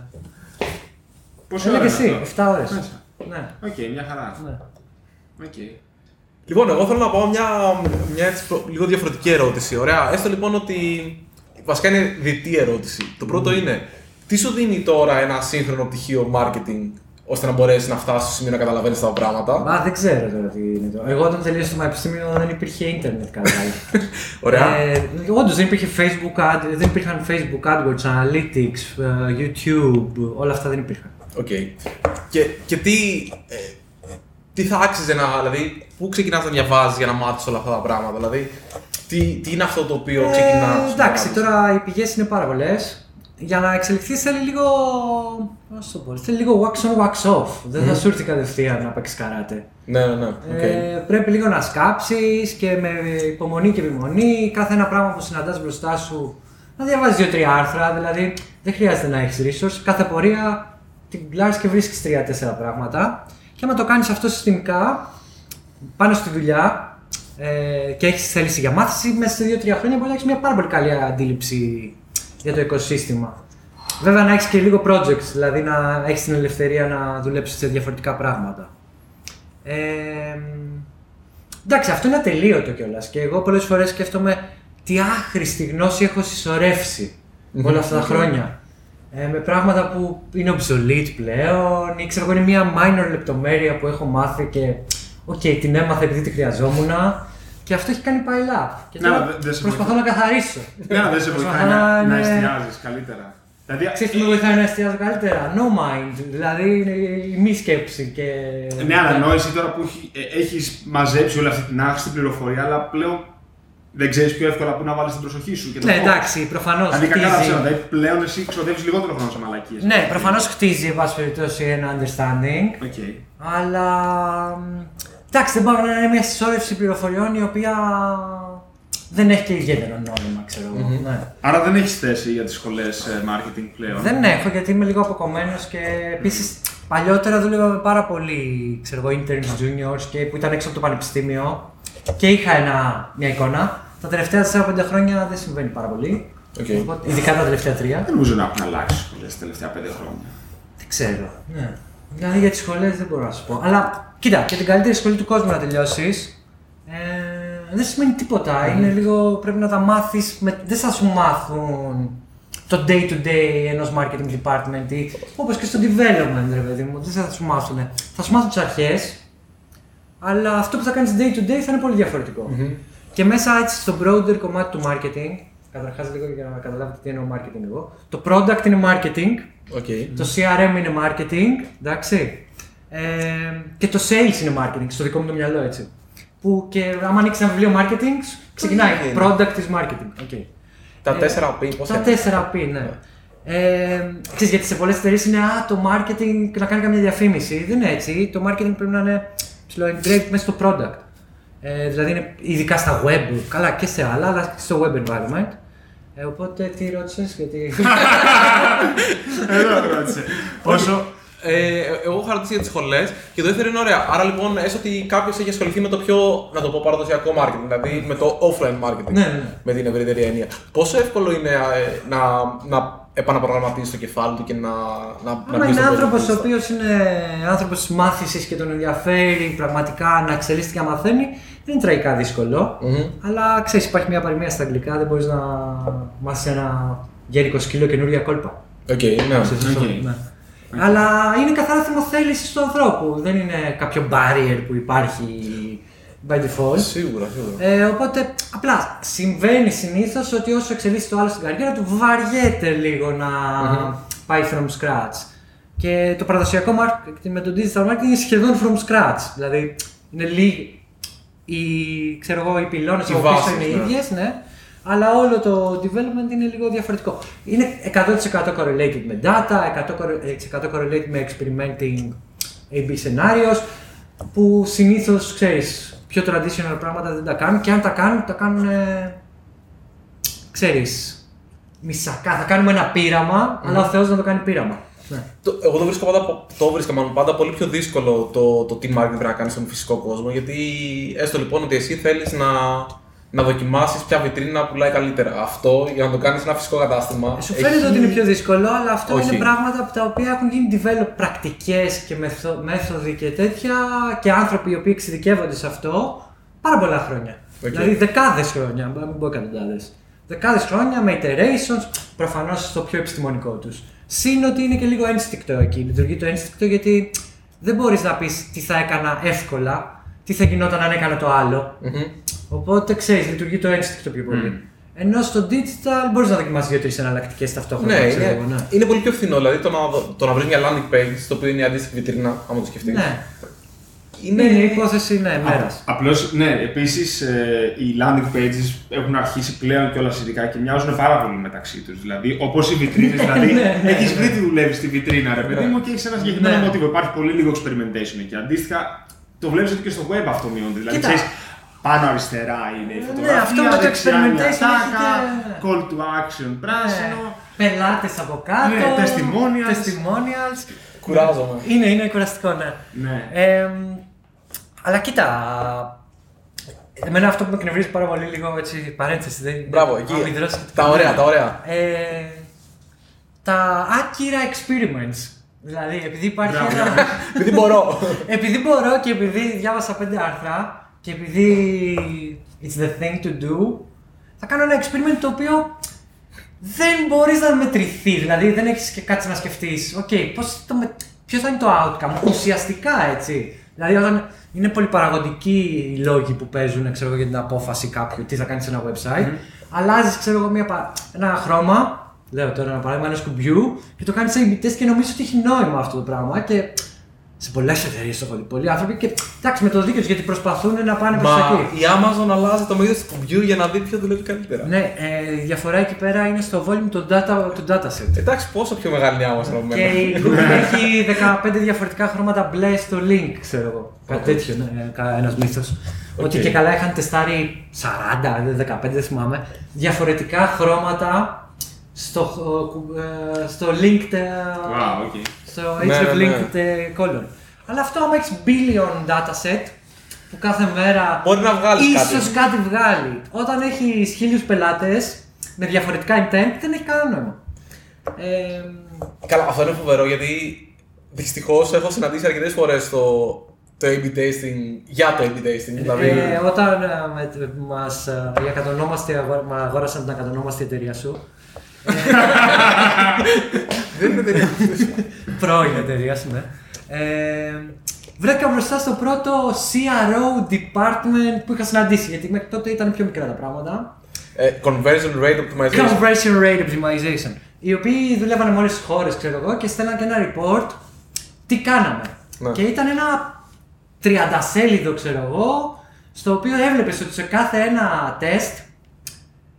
Πόση Έλα ώρα και είναι εσύ, αυτό; 7 ώρες. Μέσα. Ναι, Οκ, μια χαρά. ναι. Οκ. Λοιπόν, εγώ θέλω να πάω μια, μια έτσι προ- λίγο διαφορετική ερώτηση. Ωραία. Έστω λοιπόν ότι. Βασικά είναι διτή ερώτηση. Το πρώτο είναι, τι σου δίνει τώρα ένα σύγχρονο πτυχίο marketing ώστε να μπορέσεις να φτάσεις στο σημείο να καταλαβαίνεις τα πράγματα; Μα δεν ξέρω τώρα τι είναι το. Εγώ όταν τελείωσα το πανεπιστήμιο δεν υπήρχε ίντερνετ κατά [LAUGHS] Ωραία. Ε, Όντως δεν υπήρχε Facebook ad, δεν υπήρχαν Facebook AdWords, Analytics, ε, YouTube, όλα αυτά δεν υπήρχαν. Οκ. Και, και τι, ε, τι θα άξιζε να. Δηλαδή, πού ξεκινάς να διαβάζεις για να μάθεις όλα αυτά τα πράγματα. Δηλαδή, τι, τι είναι αυτό το οποίο ξεκινάς. Ε, εντάξει, τώρα οι πηγές είναι πάρα πολλές. Για να εξελιχθείς θέλει λίγο. Πώς το πω, θέλει λίγο wax on, wax off. Δεν θα σου έρθει κατευθείαν να παίξεις καράτε. Ναι, ναι, ναι. οκ. Ε, πρέπει λίγο να σκάψεις και με υπομονή και επιμονή. Κάθε ένα πράγμα που συναντάς μπροστά σου να διαβάζεις δύο-τρία άρθρα. Δηλαδή δεν χρειάζεται να έχεις resource. Κάθε πορεία την κλάρει και βρίσκεις τρία-τέσσερα πράγματα. Και άμα το κάνεις αυτό συστημικά πάνω στη δουλειά ε, και έχεις θέληση για μάθηση, μέσα σε δύο-τρία χρόνια μπορεί να έχεις μια πάρα πολύ καλή αντίληψη για το οικοσύστημα. Βέβαια να έχεις και λίγο projects, δηλαδή να έχεις την ελευθερία να δουλέψεις σε διαφορετικά πράγματα. Ε, εντάξει, αυτό είναι ατελείωτο κιόλας. Και εγώ πολλές φορές σκέφτομαι τι άχρηστη γνώση έχω συσσωρεύσει όλα αυτά τα χρόνια. Ε, με πράγματα που είναι obsolete πλέον ή ξέρω εγώ είναι μια minor λεπτομέρεια που έχω μάθει και οκ, την έμαθα επειδή τη χρειαζόμουν και αυτό έχει κάνει pile up. Και Ναι, τώρα αλλά δεν- δεν σε προσπαθώ να καθαρίσω. Ναι, αλλά δεν σε βοηθάει Προσπαθώ να, να ναι. εστιάζεις καλύτερα. Δηλαδή, Ξέρεις τι με βοηθάει να εστιάζω καλύτερα; No mind. Δηλαδή είναι η μη σκέψη και. Ναι, αλλά ενώ εσύ τώρα που έχει, ε, έχεις μαζέψει όλη αυτή την άχρηστη πληροφορία, αλλά πλέον δεν ξέρεις πιο εύκολα πού να βάλεις την προσοχή σου. Και το Ναι, focus. εντάξει, προφανώς. Δηλαδή, κακά τα ψέματα. Δηλαδή, πλέον εσύ ξοδεύεις λιγότερο χρόνο σε μαλακίες. Ναι, προφανώς χτίζει εν πάση περιπτώσει ένα understanding. Οκ. Αλλά. μ, Εντάξει, δεν μπορεί να είναι μια συσσώρευση πληροφοριών η οποία δεν έχει και ιδιαίτερο νόημα, ξέρω εγώ. Ναι. Άρα δεν έχεις θέση για τις σχολές marketing πλέον; Δεν έχω γιατί είμαι λίγο αποκομμένος και επίσης παλιότερα δούλευα με πάρα πολύ ξέρω εγώ, interns, juniors και που ήταν έξω από το πανεπιστήμιο και είχα ένα, μια εικόνα. Τα τελευταία 4-5 χρόνια δεν συμβαίνει πάρα πολύ. Οκ. Οπότε, ειδικά τα τελευταία τρία. Δεν νομίζω να έχουν αλλάξει σχολές τα τελευταία πέντε χρόνια. Δεν ξέρω. Ναι. Δηλαδή για τις σχολές δεν μπορώ να σου πω. Αλλά κοίτα, και την καλύτερη σχολή του κόσμου να τελειώσεις. Ε, δεν σημαίνει τίποτα. Είναι λίγο. Πρέπει να τα μάθεις. Δεν θα σου μάθουν το day to day ενός marketing department ή όπως και στο development, ρε παιδί μου. Δεν θα σου μάθουν. Θα σου μάθουν τις αρχές, αλλά αυτό που θα κάνεις day to day θα είναι πολύ διαφορετικό. Και μέσα έτσι στο broader κομμάτι του marketing, καταρχάς λίγο για να καταλάβετε τι εννοώ marketing εγώ, το product είναι marketing, Οκ. το CRM είναι marketing, εντάξει. Ε, και το sales είναι marketing, στο δικό μου το μυαλό έτσι. Που και άμα ανοίξεις ένα βιβλίο marketing, ξεκινάει. είναι. Product is marketing. Okay. Τα Ε, 4P, πώς Τα 4P, ναι. Ε, ξέρεις, γιατί σε πολλές εταιρείες είναι α, το marketing να κάνει καμία διαφήμιση. Δεν είναι έτσι. Το marketing πρέπει να είναι ψηλό integrate μέσα στο product. Ε, δηλαδή είναι ειδικά στα web, καλά και σε άλλα, αλλά και στο web environment. Ε, οπότε τι ρώτησες, γιατί. [LAUGHS] Εδώ ρώτησε. Πόσο. Ε, εγώ έχω ρωτήσει για τις σχολές και το δεύτερο είναι ωραία. Άρα λοιπόν, έστω ότι κάποιος έχει ασχοληθεί με το πιο, να το πω, παραδοσιακό marketing, δηλαδή με το offline marketing. Ναι, ναι. Με την ευρύτερη έννοια. Πόσο εύκολο είναι ε, να, να επαναπρογραμματίσει το κεφάλι του και να, να, να Άμα μπεις είναι στο άνθρωπος project ο του. οποίος είναι άνθρωπος της μάθησης και τον ενδιαφέρει πραγματικά να εξελίσσεται και να μαθαίνει, δεν είναι τραγικά δύσκολο. Μμμ. Αλλά ξέρεις, υπάρχει μια παροιμία στα αγγλικά, δεν μπορείς να μάθεις ένα γέρικο σκύλο καινούργια κόλπα. Οκ, ναι. Σε σωστό, Οκ. ναι. Αλλά είναι καθαρά θέμα θέλησης του ανθρώπου. Δεν είναι κάποιο barrier που υπάρχει by default. Σίγουρα, σίγουρα. Ε, οπότε απλά συμβαίνει συνήθως ότι όσο εξελίσσεται το άλλο στην καριέρα του, βαριέται λίγο να πάει from scratch. Και το παραδοσιακό marketing με το digital marketing είναι σχεδόν from scratch. Δηλαδή είναι λίγοι. Οι, ξέρω εγώ, οι πυλώνες Οι από πίσω βάσεις, είναι οι ναι. ίδιες, ναι. Αλλά όλο το development είναι λίγο διαφορετικό. Είναι 100% correlated με data, 100% correlated με experimenting A-B scenarios, που συνήθως ξέρεις πιο traditional πράγματα δεν τα κάνουν και αν τα κάνουν, τα κάνουν. Ε, ξέρεις, μισακά. Θα κάνουμε ένα πείραμα, αλλά ο Θεός να το κάνει πείραμα. Ναι. Το, εγώ το βρίσκω πάντα, το βρίσκα μάλλον πάντα πολύ πιο δύσκολο το, το τι marketing πρέπει να κάνεις στον φυσικό κόσμο. Γιατί έστω λοιπόν ότι εσύ θέλεις να, να δοκιμάσεις ποια βιτρίνα πουλάει καλύτερα. Αυτό για να το κάνεις σε ένα φυσικό κατάστημα. Σου φαίνεται ότι είναι πιο δύσκολο, αλλά αυτό Όχι. είναι πράγματα από τα οποία έχουν γίνει develop πρακτικές και μεθο- μέθοδοι και τέτοια και άνθρωποι οι οποίοι εξειδικεύονται σε αυτό πάρα πολλά χρόνια. Οκ. Δηλαδή δεκάδες χρόνια, μην πω εκατοντάδες. Δεκάδες χρόνια με iterations, προφανώς στο πιο επιστημονικό τους. Συν ότι είναι και λίγο ένστικτο εκεί. Λειτουργεί το ένστικτο γιατί δεν μπορείς να πεις τι θα έκανα εύκολα, τι θα γινόταν αν έκανα το άλλο. Μμμ. Οπότε ξέρεις, λειτουργεί το ένστικτο πιο πολύ. Ενώ στο digital μπορείς να δοκιμάσεις δύο-τρεις εναλλακτικές ταυτόχρονα. Ναι, ξέρω είναι, εγώ, ναι. είναι πολύ πιο φθηνό. Δηλαδή το να, το να βρεις μια landing page, το οποίο είναι η αντίστοιχη βιτρίνα, άμα το σκεφτείς. Ναι. Είναι, Είναι υπόθεση ναι, μέρας. Απλώς, ναι, επίσης οι landing pages έχουν αρχίσει πλέον κιόλας ειδικά και μοιάζουν πάρα πολύ μεταξύ τους. Δηλαδή, όπως οι βιτρίνες, [LAUGHS] δηλαδή, Ναι, ναι, έχεις βρει τι δουλεύεις στη βιτρίνα, ρε παιδί μου, και έχεις ένα συγκεκριμένο Ναι. μοτίβο. Υπάρχει πολύ λίγο experimentation εκεί. Αντίστοιχα, το βλέπεις ότι και στο web αυτό μειώνεται. Δηλαδή, Κοίτα. ξέρεις, πάνω αριστερά είναι η Ναι, φωτογραφία, αυτό με το δεξιά είναι η experimentation έχει ατάκα, και- call to action πράσινο. Πελάτες από κάτω. Ναι, testimonials. testimonials. Κουράζομαι. Είναι, είναι κουραστικό, ναι. Ναι. Ε, αλλά κοίτα. Εμένα αυτό που με εκνευρίζει πάρα πολύ λίγο έτσι παρένθεση. Δεν, Μπράβο, εκεί. αμυδρός- Τα ωραία, τα ωραία. Ε, τα άκυρα experiments. Δηλαδή, επειδή υπάρχει Μπράβο. ένα. Επειδή μπορώ. [LAUGHS] επειδή μπορώ και επειδή διάβασα πέντε άρθρα και επειδή it's the thing to do, θα κάνω ένα experiment το οποίο δεν μπορείς να μετρηθεί. Δηλαδή δεν έχεις και κάτι να σκεφτείς. Οκ, πώς το με... ποιος θα είναι το outcome, ουσιαστικά έτσι. Δηλαδή όταν είναι πολύ παραγωγικοί οι λόγοι που παίζουν ξέρω, εγώ, για την απόφαση κάποιου τι θα κάνεις σε ένα website, αλλάζεις ξέρω εγώ μια, πα- ένα χρώμα, λέω τώρα ένα παράδειγμα ενό κουμπιού και το κάνεις A/B test και νομίζω ότι έχει νόημα αυτό το πράγμα. Και σε πολλές εταιρείες το έχω δει πολλοί άνθρωποι και εντάξει με το δίκιο τους γιατί προσπαθούν να πάνε προς Μα εκεί. η Amazon αλλάζει το μέγεθο του κουμπιού για να δει ποιο δουλεύει καλύτερα. Ναι, ε, η διαφορά εκεί πέρα είναι στο volume του, data, του dataset. Εντάξει, πόσο πιο μεγάλη είναι η Amazon από Και μένα. η Google έχει 15 διαφορετικά χρώματα μπλε στο link, ξέρω εγώ. Κάτι τέτοιο, ναι, ένας μύθος. Ότι και καλά είχαν τεστάρει 40, 15, δεν θυμάμαι, διαφορετικά χρώματα στο, ε, στο linked, ε, Wow, okay. Στο Ναι, href ναι, ναι. linked ε, column. Αλλά αυτό άμα έχεις billion dataset που κάθε μέρα Μπορεί να βγάλεις κάτι. ίσως κάτι βγάλει. Όταν έχεις χίλιους πελάτες με διαφορετικά intent δεν έχει κανένα νόημα. Ε, Καλά, αυτό είναι φοβερό γιατί δυστυχώς έχω συναντήσει αρκετές φορές το, το A-B testing για το A-B testing. Δηλαδή, ε, όταν ε, με, μας, ε, η ακατονόμαστη αγο- μα αγόρασαν την ακατονόμαστη εταιρεία σου, [LAUGHS] [LAUGHS] δεν είναι τελείω. [LAUGHS] πρώην εταιρεία σου, ναι. Ε, βρέθηκα μπροστά στο πρώτο CRO department που είχα συναντήσει, γιατί μέχρι τότε ήταν πιο μικρά τα πράγματα. ε, conversion rate optimization. Conversion Rate Optimization. Οι οποίοι δουλεύανε με όλε τι χώρες, ξέρω εγώ, και στέλναν και ένα report τι κάναμε. Ναι. Και ήταν ένα 30 σέλιδο, ξέρω εγώ, στο οποίο έβλεπες ότι σε κάθε ένα τεστ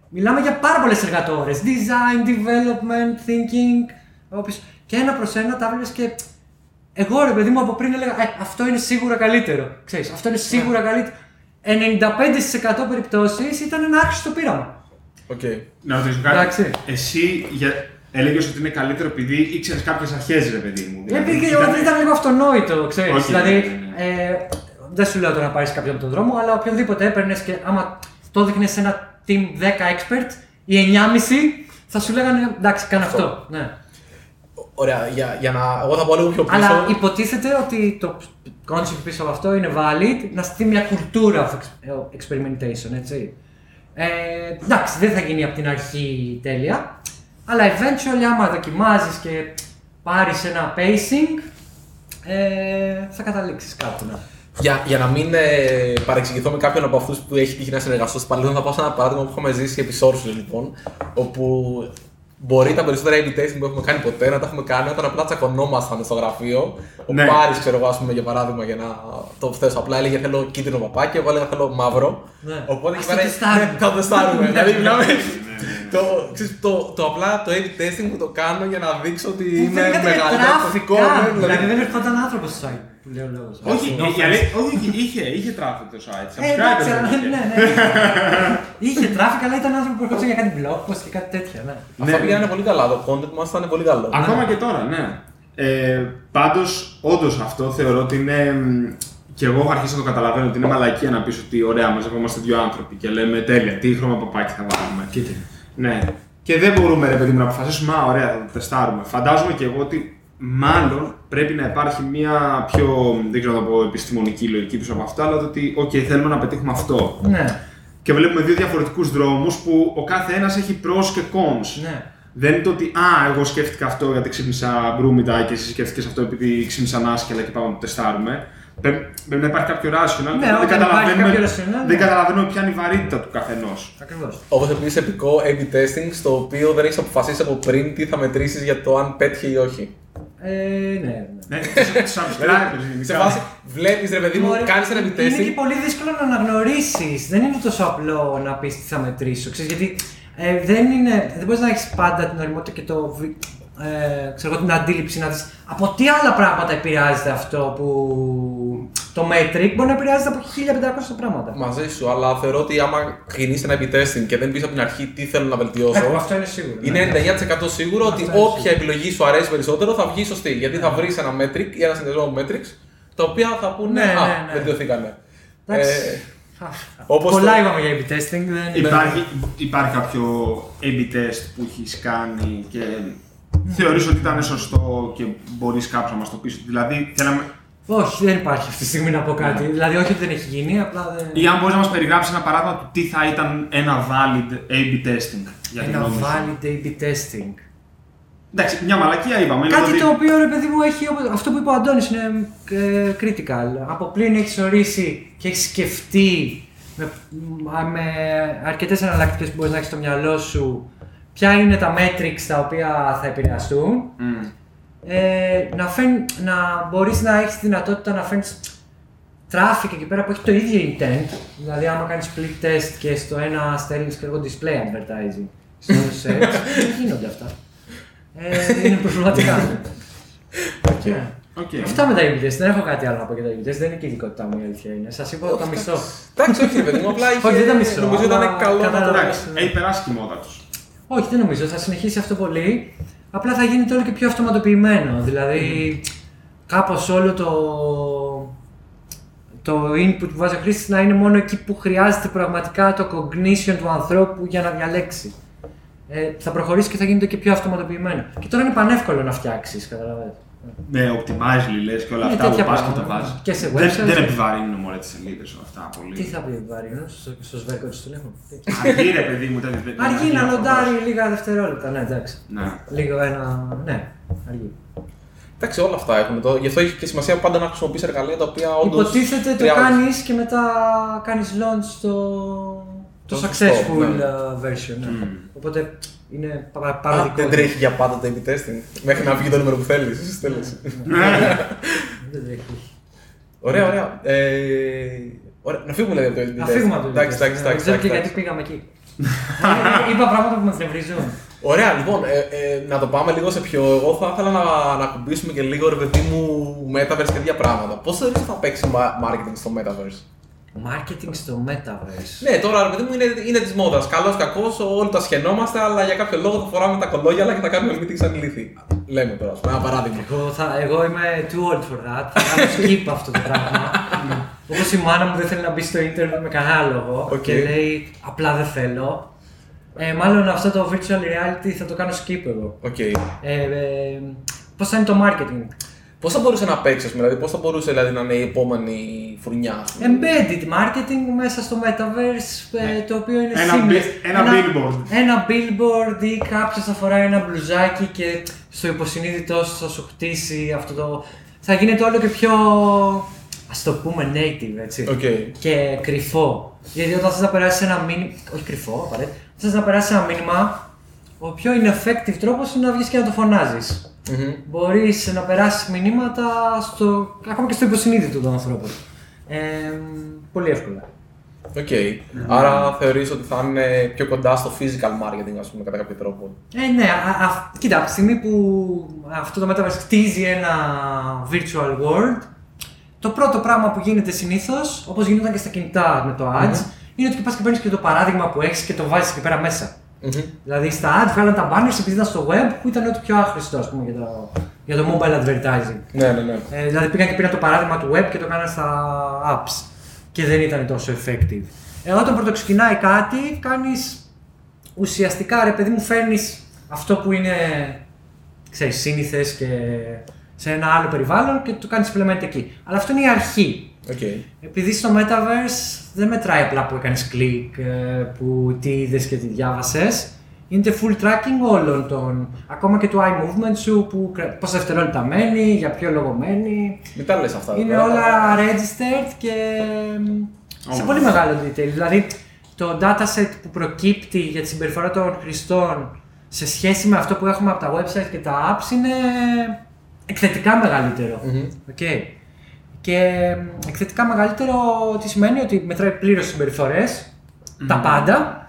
μιλάμε για πάρα πολλές εργατοώρες. Design, development, thinking. Όπως- Και ένα προς ένα τα έβλεπε και. Εγώ ρε παιδί μου από πριν έλεγα ε, αυτό είναι σίγουρα καλύτερο. Ξέρεις, αυτό είναι σίγουρα καλύτερο. 95% περιπτώσεις ήταν ένα άχρηστο πείραμα. Οκ. Να ρωτήσω κάτι. Εντάξει. Εσύ για... έλεγες ότι είναι καλύτερο επειδή ήξερες κάποιες αρχές, ρε παιδί μου. Δηλαδή, Επειδή ήταν- ήταν λίγο αυτονόητο, ξέρεις. Όχι, δηλαδή, ναι, ναι, ε, δεν σου λέω τώρα να πάρεις κάποιον από τον δρόμο, αλλά οποιονδήποτε έπαιρνες και άμα το δείχνε σε ένα team 10 experts, οι 9,5 θα σου λέγανε εντάξει, κάνε αυτό. Αυτό. Ναι. Ωραία, για, για να. Εγώ θα πω λίγο πιο πίσω. Αλλά υποτίθεται ότι το concept πίσω από αυτό είναι valid να στείλει μια κουλτούρα of ex- experimentation, έτσι. Ε, εντάξει, δεν θα γίνει από την αρχή τέλεια, Αλλά eventually, άμα δοκιμάζεις και πάρεις ένα pacing, ε, θα καταλήξεις κάπου. Ναι. Για, για να μην ε, παρεξηγηθώ με κάποιον από αυτούς που έχει τύχει να συνεργαστώ στο παρελθόν, θα πάω σε ένα παράδειγμα που έχουμε ζήσει επί Sources, λοιπόν. Όπου μπορεί τα περισσότερα A/B testing που έχουμε κάνει ποτέ να τα έχουμε κάνει όταν απλά τσακωνόμασταν στο γραφείο. Ο Ναι. Πάρης, ξέρω εγώ, ας πούμε, για παράδειγμα, για να το θέσω απλά έλεγε θέλω κίτρινο παπάκι, εγώ έλεγα θέλω μαύρο. Ναι. Οπότε Ας εκεί το πέρα τεστάρουμε. ναι, θα το τεστάρουμε. δηλαδή, μιλάμε. ναι, Το, ξέρεις, το, το απλά το A/B testing που το κάνω για να δείξω ότι είμαι δεν έκανε μεγαλύτερο traffic τοπικό. καν. ναι, Δηλαδή δηλαδή. δεν ερχόταν άνθρωπος στο site που λέει ο λόγος. Όχι, η αλή- όχι, είχε, είχε traffic το site. Ε, Subscribers εντάξει, δεν ναι, είχε. ναι, ναι. Είχε traffic, αλλά ήταν άνθρωποι που ερχόντουσαν για κάτι blog post και κάτι τέτοια. Ναι. Αυτά Ναι. πήγανε πολύ καλά. Το content μας ήταν πολύ καλό. Ακόμα και τώρα, ναι. Ε, Πάντως, όντως αυτό θεωρώ ότι είναι. μ, Και εγώ έχω αρχίσει να το καταλαβαίνω ότι είναι μαλακία να πεις ότι ωραία, μαζευόμαστε δύο άνθρωποι και λέμε τέλεια, τι χρώμα παπάκι θα βάλουμε. Κοίταξε. Ναι. Και δεν μπορούμε, ρε παιδί μου, να αποφασίσουμε, Α, ωραία, θα το τεστάρουμε. Φαντάζομαι και εγώ ότι μάλλον πρέπει να υπάρχει μια πιο, δεν ξέρω να το πω, επιστημονική λογική πίσω από αυτό, αλλά το ότι, OK, θέλουμε να πετύχουμε αυτό. Ναι, Και βλέπουμε δύο διαφορετικούς δρόμους που ο κάθε ένας έχει pros και cons. ναι. Δεν είναι το ότι Α, εγώ σκέφτηκα αυτό γιατί ξύπνησα μπρούμητα και εσύ σκέφτηκες αυτό επειδή ξύπνησαν άσχελα και πάμε να το τεστάρουμε. Πρέπει, πρέπει να υπάρχει κάποιο rational. Ναι, δεν, όταν καταλαβαίνουμε, υπάρχει κάποιο rational, δεν ναι. καταλαβαίνουμε ποια είναι η βαρύτητα του καθενός. Ακριβώς. Όπως επίσης επικό A/B testing, στο οποίο δεν έχεις αποφασίσει από πριν τι θα μετρήσεις για το αν πέτυχε ή όχι. Ε, ναι, ναι. Ναι, τους subscribers Σε γενικά. βάση, βλέπεις ρε παιδί μου, Ωραία. κάνεις ένα A/B Είναι και testing. πολύ δύσκολο να αναγνωρίσεις. Δεν είναι τόσο απλό να πεις τι θα μετρήσω. Ξέρεις, γιατί ε, δεν, είναι, δεν μπορείς να έχεις πάντα την οριμότητα και το, βι- ε, ξέρω, εγώ, την αντίληψη να δεις από τι άλλα πράγματα επηρεάζεται αυτό που. Το metric μπορεί να επηρεάζεται από 1500 πράγματα. Μαζί σου, αλλά θεωρώ ότι άμα κινήσει ένα A/B testing και δεν πεις από την αρχή τι θέλω να Ε, βελτιώσω, αυτό είναι σίγουρο. ναι. είναι 99% σίγουρο ότι Αυτό είναι όποια επιλογή σου αρέσει περισσότερο θα βγει σωστή. Γιατί θα βρεις ένα metric ή ένα συνδυασμό με metrics τα οποία θα πούνε Ναι, Α, ναι, ναι. βελτιωθήκανε. Εντάξει. Ε, Α, όπως Πολλά το- είπαμε για A/B testing. Δεν... Υπάρχει, υπάρχει κάποιο A-B test που έχεις κάνει και θεωρείς ότι ήταν σωστό και μπορείς κάποιος να μας το πεις; Δηλαδή, θέλαμε, Όχι, δεν υπάρχει αυτή τη στιγμή να πω κάτι. Δηλαδή, όχι ότι δεν έχει γίνει, απλά δεν. ή αν μπορείς να μας περιγράψεις ένα παράδειγμα του τι θα ήταν ένα valid A-B testing για την Ένα γνώμη σου. valid A/B testing. Εντάξει, μια μαλακία είπαμε. είναι Κάτι ότι- το οποίο ρε παιδί μου έχει, όπως- αυτό που είπε ο Αντώνης είναι ε, critical. Από πλήν έχεις ορίσει και έχεις σκεφτεί με, με αρκετές εναλλακτικές που μπορείς να έχεις στο μυαλό σου ποια είναι τα metrics τα οποία θα επηρεαστούν. Μμ. Ε, να, φέρν, να μπορείς να έχεις τη δυνατότητα να φέρνεις traffic εκεί πέρα που έχει το ίδιο intent. Δηλαδή, άμα κάνεις split test και στο ένα στέλνεις και εγώ display advertising στο search, [LAUGHS] δεν γίνονται αυτά. Ε, είναι προβληματικά. Ναι. Οκ. Αυτά με τα A/B test. Δεν έχω κάτι άλλο να πω για τα A/B test. Δεν είναι και η ειδικότητά μου η αλήθεια είναι. Σας είπα το μισό. Εντάξει, όχι, ρε παιδί μου, απλά είχε. Όχι, δεν τα μισώ, Νομίζω απλά ήταν καλό να το κατάλαβα. Εντάξει, έχει περάσει η μόδα τους. Όχι, δεν νομίζω. Θα συνεχίσει αυτό πολύ. Απλά θα γίνεται όλο και πιο αυτοματοποιημένο. Δηλαδή, κάπως όλο το, το input που βάζει ο χρήστης να είναι μόνο εκεί που χρειάζεται πραγματικά το cognition του ανθρώπου για να διαλέξει. Ε, θα προχωρήσει και θα γίνεται και πιο αυτοματοποιημένο. Και τώρα είναι πανεύκολο να φτιάξεις, καταλαβαίνετε. Με optimize λες και όλα Ναι, αυτά τέτοια που πας και το πράγματα. βάζεις. Και σε Δεν, websites. δεν επιβαρύνουν μωρέ τις σελίδες αυτά πολύ. Τι θα πει βαρύνο στο, στο σβέρκο του τηλέφωνου. Αργεί ρε παιδί μου, δεν δεν- Αργεί δεν- να δεν- λοντάρει λίγα δευτερόλεπτα, ναι, εντάξει. Ναι. Λίγο ένα. Ναι, αργεί. Εντάξει, όλα αυτά έχουν. Το... Γι' αυτό έχει και σημασία πάντα να χρησιμοποιήσει εργαλεία τα οποία όντως. Υποτίθεται το κάνεις και μετά κάνεις launch το, το Το σωστό, successful ναι. uh, version. ναι. Μμμ. Οπότε είναι πα- Α, παραδικό. δεν τρέχει για πάντα το A/B testing. Μέχρι να βγει το νούμερο που θέλεις. Εσύ θέλει. Δεν τρέχει. Ωραία, ωραία. Ε, ωραία. Να φύγουμε δηλαδή από το A/B Να testing. φύγουμε από το Εντάξει, test. εντάξει, Δεν εντάξει. ξέρω και εντάξει. γιατί πήγαμε εκεί. Ε, Είπα πράγματα που με εκνευρίζουν. Ωραία, λοιπόν, ε, ε, να το πάμε λίγο σε πιο. Εγώ θα ήθελα να, να ακουμπήσουμε και λίγο ρε παιδί μου Metaverse και τέτοια πράγματα. Πώς θεωρείς ότι θα παίξει ma- marketing στο Metaverse; Marketing στο Metaverse. Ναι, τώρα ρε παιδί μου είναι, είναι της μόδας. Καλός, κακός, όλοι το σιχαινόμαστε, αλλά για κάποιο λόγο θα φοράμε τα κωλόγυαλα και θα κάνουμε meetings σαν ηλίθιοι. Λέμε τώρα, ας πούμε, ένα παράδειγμα. Εγώ, θα, εγώ είμαι too old for that. Θα κάνω skip αυτό το πράγμα. Όπως η μάνα μου δεν θέλει να μπει στο ίντερνετ με κανένα λόγο Οκ. και λέει απλά δεν θέλω. Ε, μάλλον αυτό το virtual reality θα το κάνω skip εγώ. Οκ. Ε, ε, Πώς θα είναι το marketing; Πώς θα μπορούσε να παίξεις, ας πούμε, δηλαδή, πώς θα μπορούσε δηλαδή, να είναι η επόμενη φουρνιά. ας πούμε. Embedded marketing μέσα στο metaverse, ε, το οποίο είναι Ένα seamless. bi- ένα billboard. Ένα billboard ή κάποιος θα φοράει ένα μπλουζάκι και στο υποσυνείδητό σου θα σου χτίσει αυτό το. Θα γίνεται όλο και πιο. ας το πούμε native, έτσι. Οκ. Και κρυφό. Γιατί όταν θες να περάσεις ένα μήνυμα. Όχι κρυφό, απαραίτητα. Θες να περάσεις ένα μήνυμα, ο πιο ineffective τρόπος είναι να βγεις και να το φωνάζεις. Μμμ. Μπορείς να περάσεις μηνύματα στο, ακόμα και στο υποσυνείδητο των ανθρώπων. Ε, πολύ εύκολα. Οκ. Άρα θεωρείς ότι θα είναι πιο κοντά στο physical marketing, ας πούμε, κατά κάποιο τρόπο; Ε, ναι, α, α, κοίτα, από τη στιγμή που αυτό το Metaverse χτίζει ένα virtual world, το πρώτο πράγμα που γίνεται συνήθως, όπως γινόταν και στα κινητά με το ads, είναι ότι πας και παίρνεις και το παράδειγμα που έχεις και το βάζεις εκεί πέρα μέσα. Μμμ. Δηλαδή στα ads βγάλαν τα banners επειδή ήταν στο web που ήταν ό,τι πιο άχρηστο ας πούμε, για, το, για το mobile advertising. Ναι, ναι, ναι. Ε, δηλαδή πήγαν και πήραν το παράδειγμα του web και το κάναν στα apps και δεν ήταν τόσο effective. Ε, όταν πρωτοξεκινάει κάτι, κάνεις ουσιαστικά ρε παιδί μου φέρνεις αυτό που είναι ξέρεις, σύνηθες και σε ένα άλλο περιβάλλον και το κάνεις implement εκεί. Αλλά αυτό είναι η αρχή. Οκ. Επειδή στο Metaverse δεν μετράει απλά που έκανες κλικ, ε, που τι είδες και τι διάβασες. Είναι full tracking όλων των, ακόμα και του eye movement σου, που, κρα- πόσα δευτερόλεπτα μένει, για ποιο λόγο μένει. Μην τα λες αυτά. Είναι τώρα. όλα registered και σε Όμως. πολύ μεγάλο detail. Δηλαδή το dataset που προκύπτει για τη συμπεριφορά των χρηστών σε σχέση με αυτό που έχουμε από τα website και τα apps είναι εκθετικά μεγαλύτερο. Μμμ. Οκ. Και μ, εκθετικά μεγαλύτερο τι σημαίνει ότι μετράει πλήρως συμπεριφορές, τα πάντα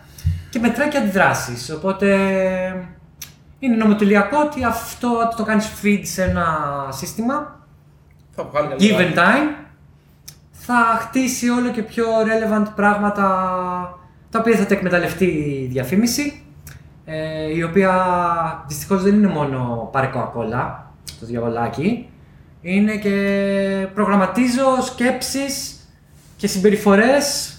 και μετράει και αντιδράσεις. Οπότε είναι νομοτελειακό ότι αυτό όταν το κάνεις feed σε ένα σύστημα, Θα βγάλει καλή given time, θα χτίσει όλο και πιο relevant πράγματα τα οποία θα τα εκμεταλλευτεί η διαφήμιση. Ε, η οποία δυστυχώς δεν είναι μόνο πάρε κοκακόλα, το διαβολάκι. Είναι και προγραμματίζω σκέψεις και συμπεριφορές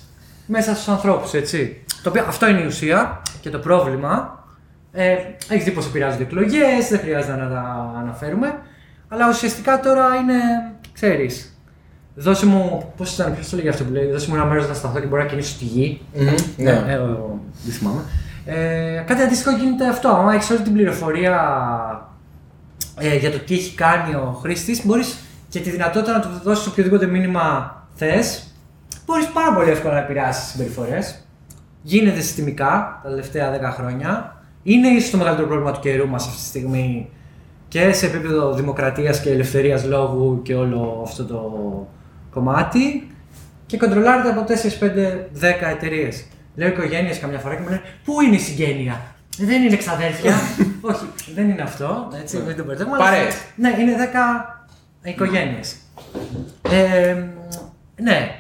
μέσα στους ανθρώπους, έτσι. Το οποίο, αυτό είναι η ουσία και το πρόβλημα. Ε, έχεις δει πώς επηρεάζονται εκλογές, δεν χρειάζεται να τα αναφέρουμε. Αλλά ουσιαστικά τώρα είναι, ξέρεις, δώσε μου, πώς ήταν, ποιος το λέγει αυτό που λέει, δώσε μου ένα μέρος να σταθώ και μπορώ να κινήσω τη γη. Μμμ. Ναι. Ε, ο- δεν θυμάμαι. Ε, κάτι αντίστοιχο γίνεται αυτό. Αν έχει όλη την πληροφορία ε, για το τι έχει κάνει ο χρήστης, μπορείς και τη δυνατότητα να του δώσεις οποιοδήποτε μήνυμα θες, μπορείς πάρα πολύ εύκολα να επηρεάσεις συμπεριφορές. Γίνεται συστημικά τα τελευταία 10 χρόνια. Είναι ίσως το μεγαλύτερο πρόβλημα του καιρού μας αυτή τη στιγμή και σε επίπεδο δημοκρατίας και ελευθερίας λόγου και όλο αυτό το κομμάτι και κοντρολάρεται από 4-5-10 εταιρείες. Λέω οικογένειες καμιά φορά και μου λένε Πού είναι η συγγένεια, Δεν είναι εξαδέρφια. [LAUGHS] Όχι, δεν είναι αυτό. Έτσι, μην το μπερδεύουμε. αλλά- Παρέες. Ναι, είναι 10 οικογένειες. Ε, ναι.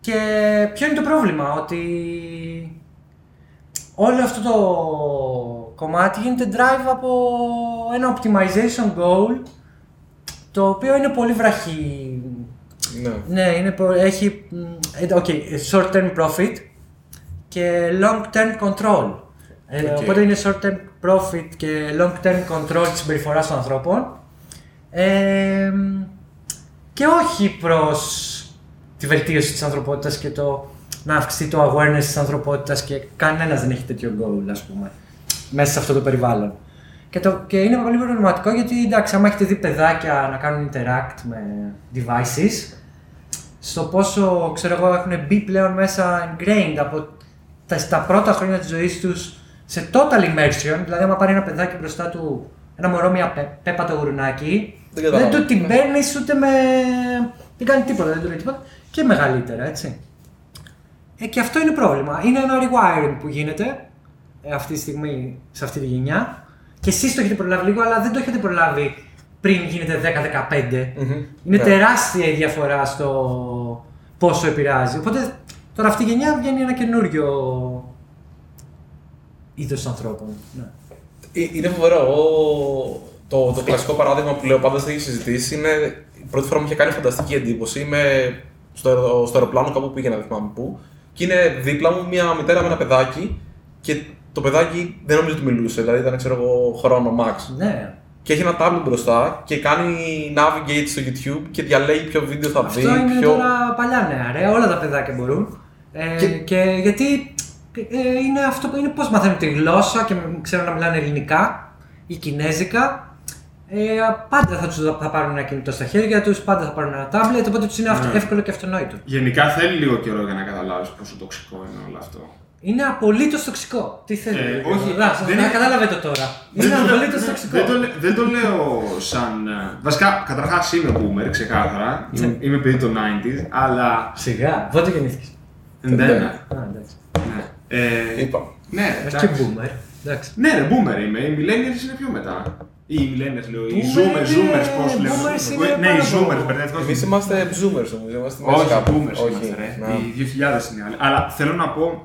Και ποιο είναι το πρόβλημα, ότι όλο αυτό το κομμάτι γίνεται drive από ένα optimization goal το οποίο είναι πολύ βραχύ. Ναι. Ναι, είναι, πο- έχει μ, ε, okay, short term profit και long term control. Ε, Οκ. Οπότε είναι short term profit και long term control της συμπεριφοράς των ανθρώπων. Ε, και όχι προς τη βελτίωση της ανθρωπότητας και το να αυξηθεί το awareness της ανθρωπότητας και κανένας δεν έχει τέτοιο goal, ας πούμε, μέσα σε αυτό το περιβάλλον. Και, το, και είναι πολύ προβληματικό γιατί εντάξει, άμα έχετε δει παιδάκια να κάνουν interact με devices, στο πόσο ξέρω εγώ έχουν μπει πλέον μέσα ingrained από τα, στα πρώτα χρόνια της ζωής τους σε total immersion, δηλαδή άμα πάρει ένα παιδάκι μπροστά του, ένα μωρό μια πέ, πέπατο γουρνάκι, Δεν δεν, καταλαβαίνω. του την παίρνει ούτε με... δεν κάνει τίποτα, δεν του λέει τίποτα και μεγαλύτερα, έτσι. Ε, και αυτό είναι πρόβλημα. Είναι ένα rewiring που γίνεται ε, αυτή τη στιγμή σε αυτή τη γενιά και εσείς το έχετε προλάβει λίγο, αλλά δεν το έχετε προλάβει πριν γίνεται 10-15. Μμμ. Είναι Ναι. τεράστια η διαφορά στο πόσο επηρεάζει. Οπότε τώρα αυτή η γενιά βγαίνει ένα καινούριο είδος ανθρώπων. Ναι. Ε, Είναι φοβερό. Εγώ, το, το κλασικό παράδειγμα που λέω πάντα στη συζητήσει είναι η πρώτη φορά μου είχε κάνει φανταστική εντύπωση. Είμαι στο, αερο- στο αεροπλάνο κάπου πήγαινα, δεν θυμάμαι πού. Και είναι δίπλα μου μια μητέρα με ένα παιδάκι και το παιδάκι δεν νομίζω ότι μιλούσε, δηλαδή ήταν ξέρω εγώ χρόνο max. ναι. και έχει ένα tablet μπροστά και κάνει navigate στο YouTube και διαλέγει ποιο βίντεο θα δει. Αυτό είναι ποιο... τώρα παλιά νέα, ρε. Όλα τα παιδάκια μπορούν. Ε, Και- και... γιατί ε, είναι αυτό που είναι πώς μαθαίνουν τη γλώσσα και ξέρουν να μιλάνε ελληνικά ή κινέζικα. Ε, πάντα θα, τους, θα πάρουν ένα κινητό στα χέρια τους, πάντα θα πάρουν ένα τάμπλετ, οπότε τους είναι αυτο- Ναι. εύκολο και αυτονόητο. Γενικά θέλει λίγο καιρό για να καταλάβεις πόσο τοξικό είναι όλο αυτό. Είναι απολύτως τοξικό. Τι θέλει. Ε, όχι, να, δεν να είναι- κατάλαβε το τώρα. Είναι Δεν το λέω- απολύτως τοξικό. Δεν το, λέ- δεν το λέω σαν. ε, Βασικά, καταρχάς είμαι boomer, ξεκάθαρα. Ναι. Είμαι- Είμαι παιδί των 90s, αλλά. Σιγά, πότε γεννήθηκες; Δεν. Ναι. Ναι. Α, εντάξει. Ε, Είπα. ναι, Όχι εντάξει. και boomer. Εντάξει. Ναι, ρε, boomer είμαι. Οι millennials είναι πιο μετά. Ή οι millennials λέω. Οι Boomer zoomers, είναι- zoomers, πώς λέμε. boomers είναι Ναι, οι πάρα zoomers, πολύ. μπερδεύτηκα. Εμείς είμαστε zoomers όμως. Είμαστε μέσα Όχι, κάπου. boomers Όχι, είμαστε, ρε. να. Οι 2000 είναι άλλοι. Αλλά θέλω να πω.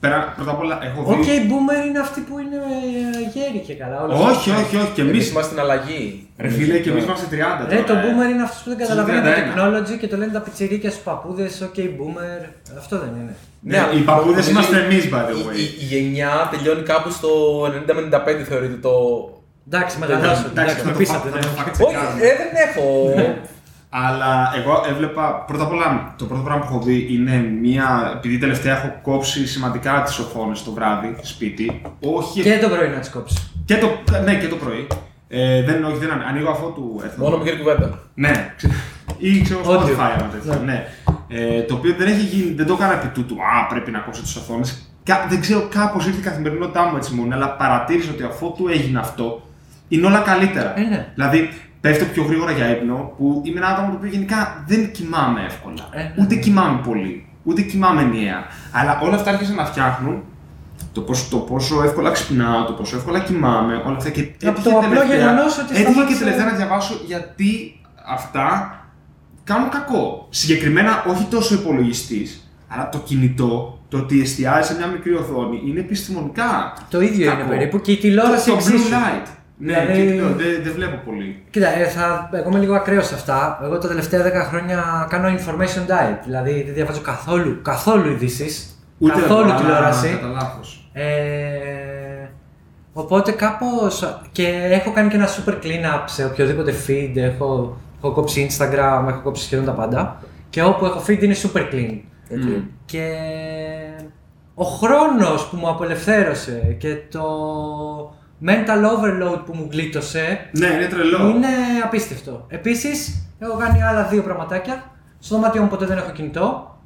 Πέρα, πρώτα απ' όλα, έχω δει. Οκ, boomer είναι αυτοί που είναι ε, γέροι και καλά. όλα Όχι, αυτά. όχι, όχι. Και Εμείς εμείς. είμαστε στην αλλαγή. Ρε φίλε, και εμείς Ναι. είμαστε 30. Ρε, τώρα, το ε. boomer είναι αυτό που δεν καταλαβαίνει το 31. technology και το λένε τα πιτσιρίκια στους παππούδες. Οκ, boomer. Αυτό δεν είναι. Ναι, αλλά οι παππούδες νομίζω είμαστε η- εμείς, by the η- way. Η, η γενιά τελειώνει κάπου στο 90-95 θεωρείται το. Εντάξει, μεγαλώσατε. Εντάξει, Εντάξει, θα με το πείσατε. φα- ναι. θα το fact Όχι, checkάρουμε. ε, δεν έχω. Αλλά εγώ έβλεπα, πρώτα απ' όλα, το πρώτο πράγμα που έχω δει είναι μία. Επειδή τελευταία έχω κόψει σημαντικά τις οθόνες το βράδυ σπίτι. Όχι. Και το πρωί να τις κόψεις. και το, ναι, και το πρωί. Ε, δεν, όχι, δεν ανοίγω αυτό του έρθω. Μόνο μικρή κουβέντα. Ναι, ξε- ή ξέρω Audio. Spotify, άμα τέτοιο. Ναι. Ναι. Ε, το οποίο δεν έχει γίνει, δεν το έκανα επί τούτου. Α, πρέπει να κόψω τις οθόνες. Δεν ξέρω, κάπως ήρθε η καθημερινότητά μου έτσι μόνο, αλλά παρατήρησα ότι αφού του έγινε αυτό, είναι όλα καλύτερα. Ε, ναι. Δηλαδή, πέφτω πιο γρήγορα για ύπνο, που είμαι ένα άτομο το οποίο γενικά δεν κοιμάμαι εύκολα. Ε, ναι. Ούτε κοιμάμαι πολύ, ούτε κοιμάμαι ενιαία. Αλλά όλα αυτά άρχισαν να φτιάχνουν το πόσο, το πόσο εύκολα ξυπνάω, το πόσο εύκολα κοιμάμαι, όλα αυτά. Και Από έτυχε το απλό τελευταία- γεγονός ότι Έτυχε και σταμάτησε- τελευταία να διαβάσω γιατί αυτά κάνουν κακό. Συγκεκριμένα, όχι τόσο υπολογιστής, αλλά το κινητό, το ότι εστιάζει σε μια μικρή οθόνη, είναι επιστημονικά. Το ίδιο κακό. είναι περίπου και η τηλεόραση το, το εξίσου. blue light. Ναι, Δηλαδή- και λέω, δεν δεν βλέπω πολύ. Κοίτα, ε, θα, εγώ είμαι λίγο ακραίος σε αυτά. Εγώ τα τελευταία 10 χρόνια κάνω information diet. Δηλαδή δεν διαβάζω καθόλου, καθόλου ειδήσεις. Καθόλου εγώ, αλλά τηλεόραση. Κατά λάθος. Ε, οπότε κάπως και έχω κάνει και ένα super clean up σε οποιοδήποτε feed, έχω, έχω κόψει Instagram, έχω κόψει σχεδόν τα πάντα και όπου έχω feed είναι super clean. Οκ. Και ο χρόνος που μου απελευθέρωσε και το mental overload που μου γλίτωσε Ναι, είναι τρελό. είναι απίστευτο. Επίσης, έχω κάνει άλλα δύο πραγματάκια. Στο δωμάτιό μου ποτέ δεν έχω κινητό.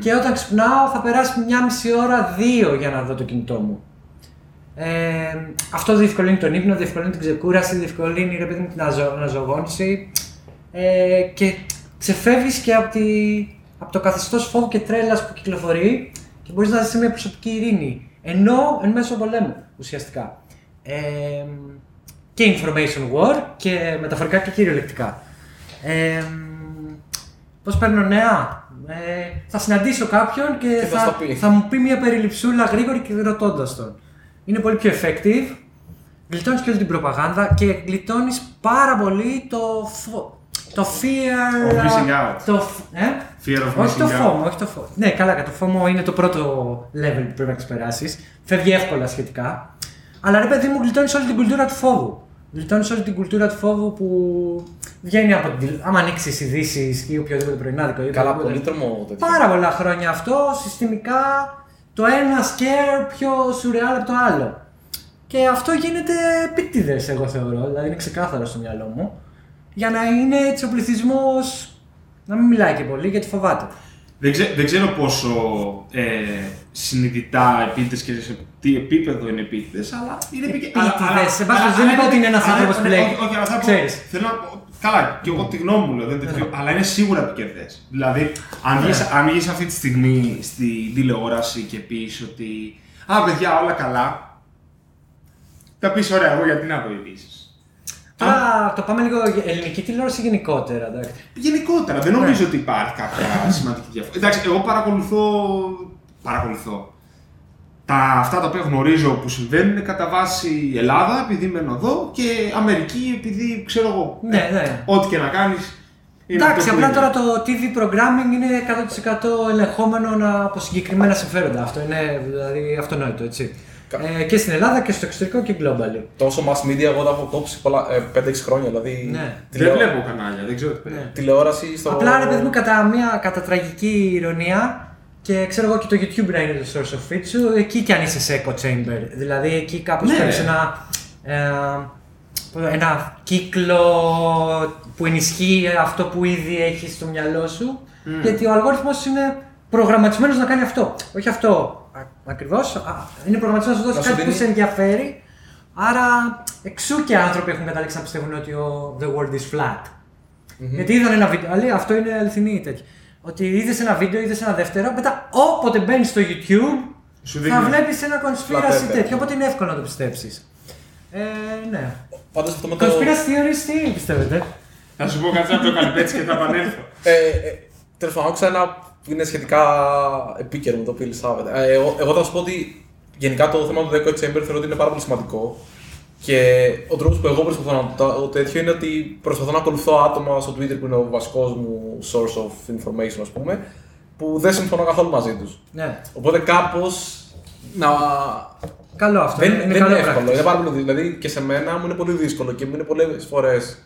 Και όταν ξυπνάω θα περάσει μια μισή ώρα, δύο για να δω το κινητό μου. Ε, αυτό διευκολύνει τον ύπνο, διευκολύνει την ξεκούραση, διευκολύνει ρε παιδί μου την αζω, αναζωογόνηση ε, και ξεφεύγεις και από, τη, από το καθεστώς φόβου και τρέλας που κυκλοφορεί και μπορείς να ζεις σε μια προσωπική ειρήνη. Ενώ εν μέσω πολέμου ουσιαστικά. Ε, και information war και μεταφορικά και κυριολεκτικά. Ε, πώς παίρνω νέα; Ε, θα συναντήσω κάποιον και, Και θα θα, στο πει. θα μου πει μια περιληψούλα γρήγορη και ρωτώντας τον. Είναι πολύ πιο effective. Γλιτώνεις και όλη την προπαγάνδα και γλιτώνεις πάρα πολύ το, φο- το fear. Of missing out. Το, φ- ε; Fear of όχι το missing out. FOMO, όχι το FOMO. Ναι, καλά, το FOMO είναι το πρώτο level που πρέπει να ξεπεράσεις. Φεύγει εύκολα σχετικά. Αλλά ρε παιδί μου, γλιτώνεις όλη την κουλτούρα του φόβου. Γλιτώνεις όλη την κουλτούρα του φόβου που βγαίνει από την. άμα ανοίξεις ειδήσεις ή οποιοδήποτε πρωινάδικο ή Καλά, οτιδήποτε. πολύ τρομο τέτοιο. Πάρα πολλά χρόνια αυτό, συστημικά το ένα scare πιο σουρεάλ από το άλλο. Και αυτό γίνεται επίτηδες, εγώ θεωρώ. Δηλαδή είναι ξεκάθαρο στο μυαλό μου. Για να είναι έτσι ο πληθυσμός να μην μιλάει και πολύ γιατί φοβάται. Δεν, ξέ- δεν ξέρω πόσο ε, συνειδητά επίτηδες και σε τι επίπεδο είναι επίτηδες, αλλά είναι επίτηδες. Επίτηδες. Σε πάση περιπτώσει, δεν είπα ότι είναι ένας άνθρωπος που λέει, Όχι, όχι, αλλά θα πω, ξέρεις. θέλω να πω, καλά, και εγώ τη γνώμη μου λέω, δεν τέτοιο, αλλά είναι σίγουρα επικερδές. Δηλαδή, αν Ναι. βγεις, αν βγεις αυτή τη στιγμή στην τηλεόραση και πεις ότι «Α, παιδιά, όλα καλά», θα πεις «Ωραία, εγώ γιατί να δω ειδήσεις». Τώρα το πάμε λίγο ελληνική τηλεόραση γενικότερα. Εντάξει. Γενικότερα, δεν νομίζω ότι υπάρχει κάποια [COUGHS] σημαντική διαφορά. Εντάξει, εγώ παρακολουθώ. Παρακολουθώ. Τα, αυτά τα οποία γνωρίζω που συμβαίνουν είναι κατά βάση Ελλάδα, επειδή μένω εδώ, και Αμερική, επειδή ξέρω εγώ. Ναι, ναι. Ό,τι και να κάνεις. Εντάξει, απλά τώρα το TV programming είναι 100% ελεγχόμενο να- από συγκεκριμένα συμφέροντα. Αυτό είναι δηλαδή αυτονόητο, έτσι. Ε, και στην Ελλάδα και στο εξωτερικό και globally. Τόσο mass media εγώ τα έχω κόψει πολλά, ε, 5-6 χρόνια. Δηλαδή Ναι. Δεν τηλεο- βλέπω κανάλια, δεν ξέρω τι παίζει. Ναι. τηλεόραση στο. Απλά ρε παιδί μου κατά μια κατά τραγική ηρωνία και ξέρω εγώ και το YouTube να είναι το source of feed σου, εκεί κι αν είσαι σε echo chamber. Δηλαδή εκεί κάπως Ναι. θέλεις ένα, ε, ένα κύκλο που ενισχύει αυτό που ήδη έχεις στο μυαλό σου. Γιατί ο αλγόριθμος είναι προγραμματισμένος να κάνει αυτό. Όχι αυτό α- ακριβώς, α, είναι προγραμματισμένος να σου Να δώσει σου κάτι που δίνει- σε ενδιαφέρει. Άρα εξού και άνθρωποι έχουν καταλήξει να πιστεύουν ότι ο the world is flat. Γιατί είδαν ένα βίντεο. Αλλά αυτό είναι αληθινή τέτοια. Ότι είδες ένα βίντεο, είδες ένα δεύτερο, μετά όποτε μπαίνεις στο YouTube Σου θα δείχνει. βλέπεις ένα conspiracy Flat earth. τέτοιο. Οπότε είναι εύκολο να το πιστέψεις. Ε, ναι. Πάντως αυτό με το. Conspiracy theories, τι πιστεύετε; Θα σου πω κάτι να το κάνει έτσι και θα επανέλθω. Ε, ε, Τέλος πάντων, άκουσα ένα που είναι σχετικά επίκαιρο με το οποίο Elizabeth. Ε, εγώ, εγώ θα σου πω ότι γενικά το θέμα του Deco Chamber θεωρώ ότι είναι πάρα πολύ σημαντικό. Και ο τρόπος που εγώ προσπαθώ να το το τέτοιο είναι ότι προσπαθώ να ακολουθώ άτομα στο Twitter που είναι ο βασικός μου source of information, ας πούμε, που δεν συμφωνώ καθόλου μαζί τους. Ναι. Οπότε κάπως να. Καλό αυτό. Δεν, είναι, δεν είναι είναι καλό εύκολο. practice. Είναι πάρα πολύ δύσκολο. Δηλαδή και σε μένα μου είναι πολύ δύσκολο και μου είναι πολλές φορές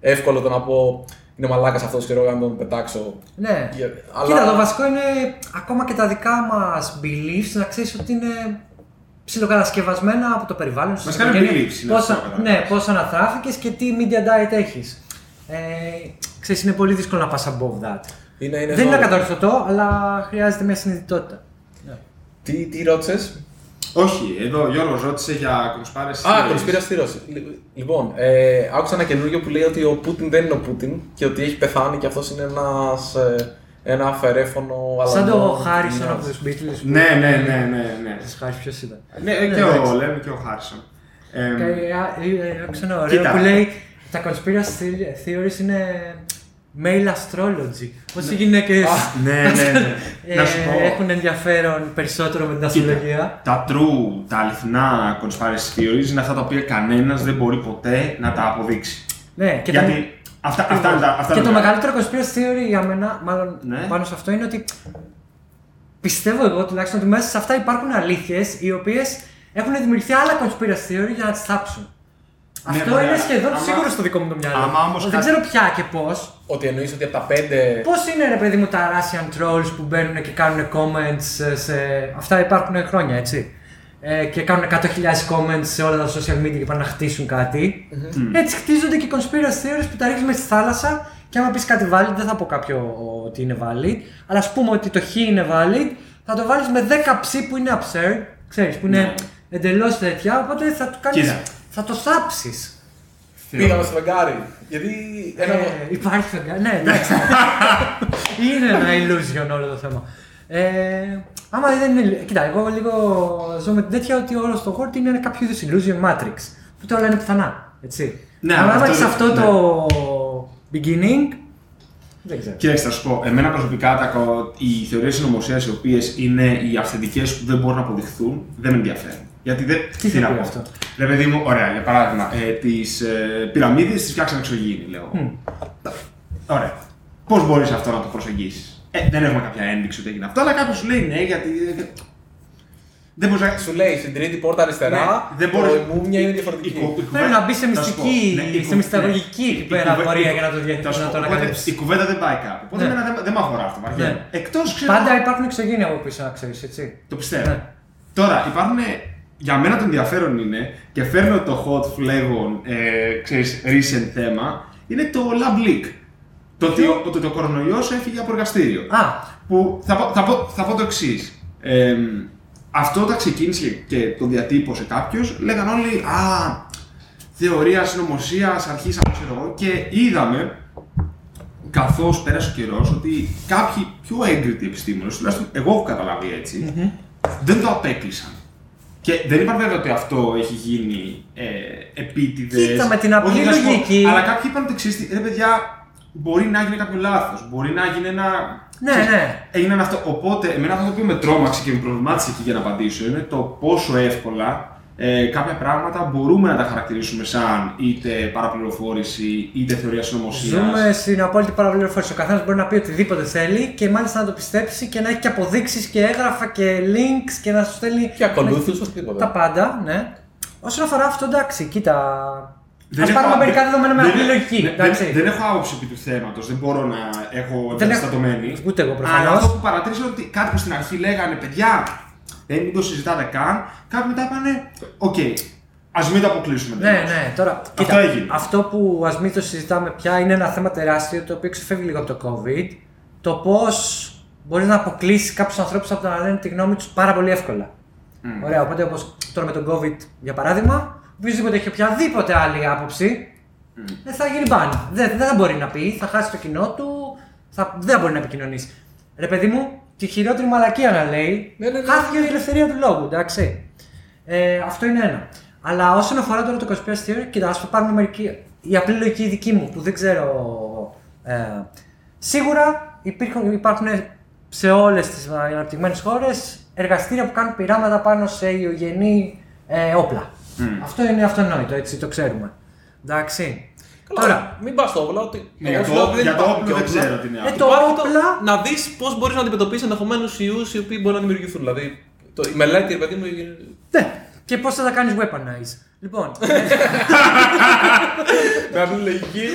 εύκολο το να πω είναι μαλάκας αυτός και εγώ να τον πετάξω. Ναι. Για- αλλά- Κοίτα, το βασικό είναι ακόμα και τα δικά μας beliefs να ξέρεις ότι είναι ψιλοκατασκευασμένα από το περιβάλλον σου. Βασικά στην είναι οικογένεια. beliefs, είναι Πόσα, αυτό, ναι, πώς αναθράφηκες και τι media diet έχεις. Ε, ξέρεις, είναι πολύ δύσκολο να πας above that. Είναι, είναι Δεν είναι ζόρι. ακατορθωτό, αλλά χρειάζεται μια συνειδητότητα. Τι, τι ρώτησες; Όχι, εδώ ο Γιώργος ρώτησε για κονσπάρες. Α, κονσπίραση θήρωση. Λοιπόν, ε, άκουσα ένα καινούργιο που λέει ότι ο Πούτιν δεν είναι ο Πούτιν και ότι έχει πεθάνει και αυτός είναι ένας, ε, ένα αφαιρέφωνο Σαν το αλανό Χάρισον κοινιάς. από τους Beatles. που- Ναι, ναι, ναι, ναι. ναι. Σας χάρης ποιος ήταν. Ναι, και εντάξει. ο Λέμι και ο Χάρισον. Ε, Και, α, ε, ε, Άκουσα ένα ωραίο Κοίτα. που λέει τα conspiracy theories είναι male astrology. Πώς οι γυναίκες Ναι, ναι, ναι. ε, [LAUGHS] Να σου πω. έχουν ενδιαφέρον περισσότερο με την Κοίτα, αστρολογία; τα true, τα αληθινά conspiracy theories είναι αυτά τα οποία κανένας δεν μπορεί ποτέ να τα αποδείξει. Ναι, και Γιατί το, αυτά, αυτά είναι τα αυτά και είναι το τα- μεγαλύτερο conspiracy theory για μένα, μάλλον Ναι. πάνω σε αυτό, είναι ότι πιστεύω εγώ τουλάχιστον ότι μέσα σε αυτά υπάρχουν αλήθειες οι οποίες έχουν δημιουργηθεί άλλα conspiracy theory για να τις θάψουν. Ναι, αυτό μωρέ, είναι σχεδόν άμα- σίγουρο στο δικό μου το μυαλό. άμα όμως Δεν κάτι- ξέρω πια και πώς. Ότι εννοείς ότι από τα πέντε. Πώς είναι ρε παιδί μου τα Russian trolls που μπαίνουν και κάνουν comments ε, σε. Αυτά υπάρχουν χρόνια, έτσι. Ε, και κάνουν 100.000 comments σε όλα τα social media και πάνε να χτίσουν κάτι. Έτσι χτίζονται και conspiracy theories που τα ρίχνεις στη θάλασσα και άμα πεις κάτι valid, δεν θα πω κάποιο ότι είναι valid, αλλά ας πούμε ότι το χ είναι valid, θα το βάλεις με 10 ψ που είναι absurd, ξέρεις, που είναι Ναι. εντελώς τέτοια, οπότε θα το κάνει. Κοίτα. Θα το θάψεις. Πήγαμε στο φεγγάρι. Γιατί. Ένα... Ε, υπάρχει φεγγάρι. Ναι, εντάξει. [LAUGHS] είναι ένα illusion όλο το θέμα. Ε, άμα δεν είναι. Κοίτα, εγώ λίγο ζω με την τέτοια ότι όλο το world είναι κάποιο είδους illusion matrix. Που όλα είναι πιθανά. Έτσι. Ναι, Αν αυτό έχει είναι- αυτό ναι. το beginning. Δεν ξέρω. Κοίταξε, θα σου πω. Εμένα προσωπικά τα, κο- οι θεωρίες συνωμοσίας οι οποίες είναι οι αυθεντικές που δεν μπορούν να αποδειχθούν δεν με ενδιαφέρουν. Γιατί δεν. Τι θα να πει πω. αυτό; Ρε παιδί μου, ωραία, για παράδειγμα, ε, τις ε, πυραμίδες τις φτιάξαν εξωγήινοι, λέω. Τα- Ωραία. Πώς μπορείς αυτό να το προσεγγίσεις; Ε, δεν έχουμε κάποια ένδειξη ότι έγινε αυτό, αλλά κάποιος σου λέει ναι, γιατί. ε, Δεν μπορείς να. Σου λέει στην τρίτη πόρτα αριστερά. Ναι, δεν το μπορείς- η μούμια είναι η- διαφορετική. η κου- η Πρέπει κουβέντα- να μπεις σε θα σου μυστική, πω, ναι, η σε κου- μυσταγωγική ναι, εκεί η πέρα κουβέ- πορεία η- για να το δια- θα σου να πω, το οπότε ανακαλύψεις. Η κουβέντα δεν πάει κάπου. Οπότε Ναι. εμένα δεν, δεν με αφορά αυτό. βαριέμαι. Ναι. Εκτός ξέρω. Πάντα υπάρχουν εξωγήινια από πίσω, να ξέρεις, έτσι. Το πιστεύω. Ναι. Τώρα υπάρχουν. Για μένα το ενδιαφέρον είναι και φέρνω το hot flavor, ε, ξέρεις, recent θέμα, είναι το lab leak. Το ότι, ο- ότι το κορονοϊός έφυγε από εργαστήριο. Α, Που θα, πω- θα, πω, θα πω το εξής. αυτό όταν ξεκίνησε και το διατύπωσε κάποιος, λέγαν όλοι Α, θεωρία συνωμοσία, αρχίσαμε, ξέρω εγώ, και είδαμε καθώς πέρασε ο καιρός ότι κάποιοι πιο έγκριτοι επιστήμονες, τουλάχιστον εγώ έχω καταλάβει έτσι, δεν το απέκλεισαν. Και δεν είπαν βέβαια ότι αυτό έχει γίνει ε, επίτηδες. Κοίτα, με την απλή λογική. Αλλά κάποιοι είπαν ότι εξής, ρε παιδιά, μπορεί να γίνει κάποιο λάθος. Μπορεί να γίνει ένα. Ναι, ξέρεις, ναι. Έγιναν αυτό. Οπότε, εμένα αυτό το οποίο με τρόμαξε και με προβλημάτισε εκεί για να απαντήσω είναι το πόσο εύκολα ε, κάποια πράγματα μπορούμε να τα χαρακτηρίσουμε σαν είτε παραπληροφόρηση είτε θεωρία συνωμοσίας. Ζούμε στην απόλυτη παραπληροφόρηση. Ο καθένας μπορεί να πει οτιδήποτε θέλει και μάλιστα να το πιστέψει και να έχει και αποδείξεις και έγγραφα και links και να σου στέλνει. Και ακολούθου, Τα οτιδήποτε. πάντα, ναι. Όσον αφορά αυτό, εντάξει, κοίτα. Δεν Α έχω- πάρουμε μερικά δεδομένα με δεν- απλή λογική. δεν- εντάξει. Δεν, δεν έχω άποψη επί του θέματος, δεν μπορώ να έχω Δεν έχω- εμπεριστατωμένη. Ούτε εγώ Αλλά προφανώς. αυτό που παρατήρησα είναι ότι κάτι που στην αρχή λέγανε παιδιά, δεν μην το συζητάτε καν. Κάποιοι μετά είπανε, οκ, ας μην το αποκλείσουμε. Ναι, τελείως». ναι, τώρα. Αυτό κοίτα, έγινε. Αυτό που ας μην το συζητάμε πια είναι ένα θέμα τεράστιο το οποίο ξεφεύγει λίγο από το COVID. Το πώς μπορείς να αποκλείσεις κάποιους ανθρώπους από το να λένε τη γνώμη τους πάρα πολύ εύκολα. Ωραία, οπότε όπως τώρα με τον COVID για παράδειγμα, οποιοδήποτε έχει οποιαδήποτε άλλη άποψη, δεν θα γίνει μπαν. Δεν, δεν θα μπορεί να πει, θα χάσει το κοινό του, θα, δεν θα μπορεί να επικοινωνήσει. Ρε παιδί μου, τη χειρότερη μαλακία να λέει, Ναι, ναι, ναι. χάθηκε η ελευθερία του λόγου, εντάξει. Ε, αυτό είναι ένα. Αλλά όσον αφορά τώρα το conspiracy theory, κοίτα, ας το πάρουμε μερική. Η απλή λογική δική μου που δεν ξέρω. Ε, σίγουρα υπήρχαν, υπάρχουν σε όλες τις αναπτυγμένες χώρες εργαστήρια που κάνουν πειράματα πάνω σε ιογενή ε, όπλα. Αυτό είναι αυτονόητο, έτσι το ξέρουμε. Εντάξει. Καλά, Τώρα, μην πας στο όπλο. Ότι Ναι, για όχι, το, ότι για το υπάρχουν όπλο δεν όπλα. ξέρω τι είναι. Ε, αυτό. το Υπάρχει το όπλα- να δεις πώς μπορείς να αντιμετωπίσεις ενδεχομένους ιούς οι οποίοι μπορεί να δημιουργηθούν. Δηλαδή, το, η μελέτη, ρε παιδί μου. ναι. Και πώς θα τα κάνεις weaponize; Λοιπόν, Με απλή λογική,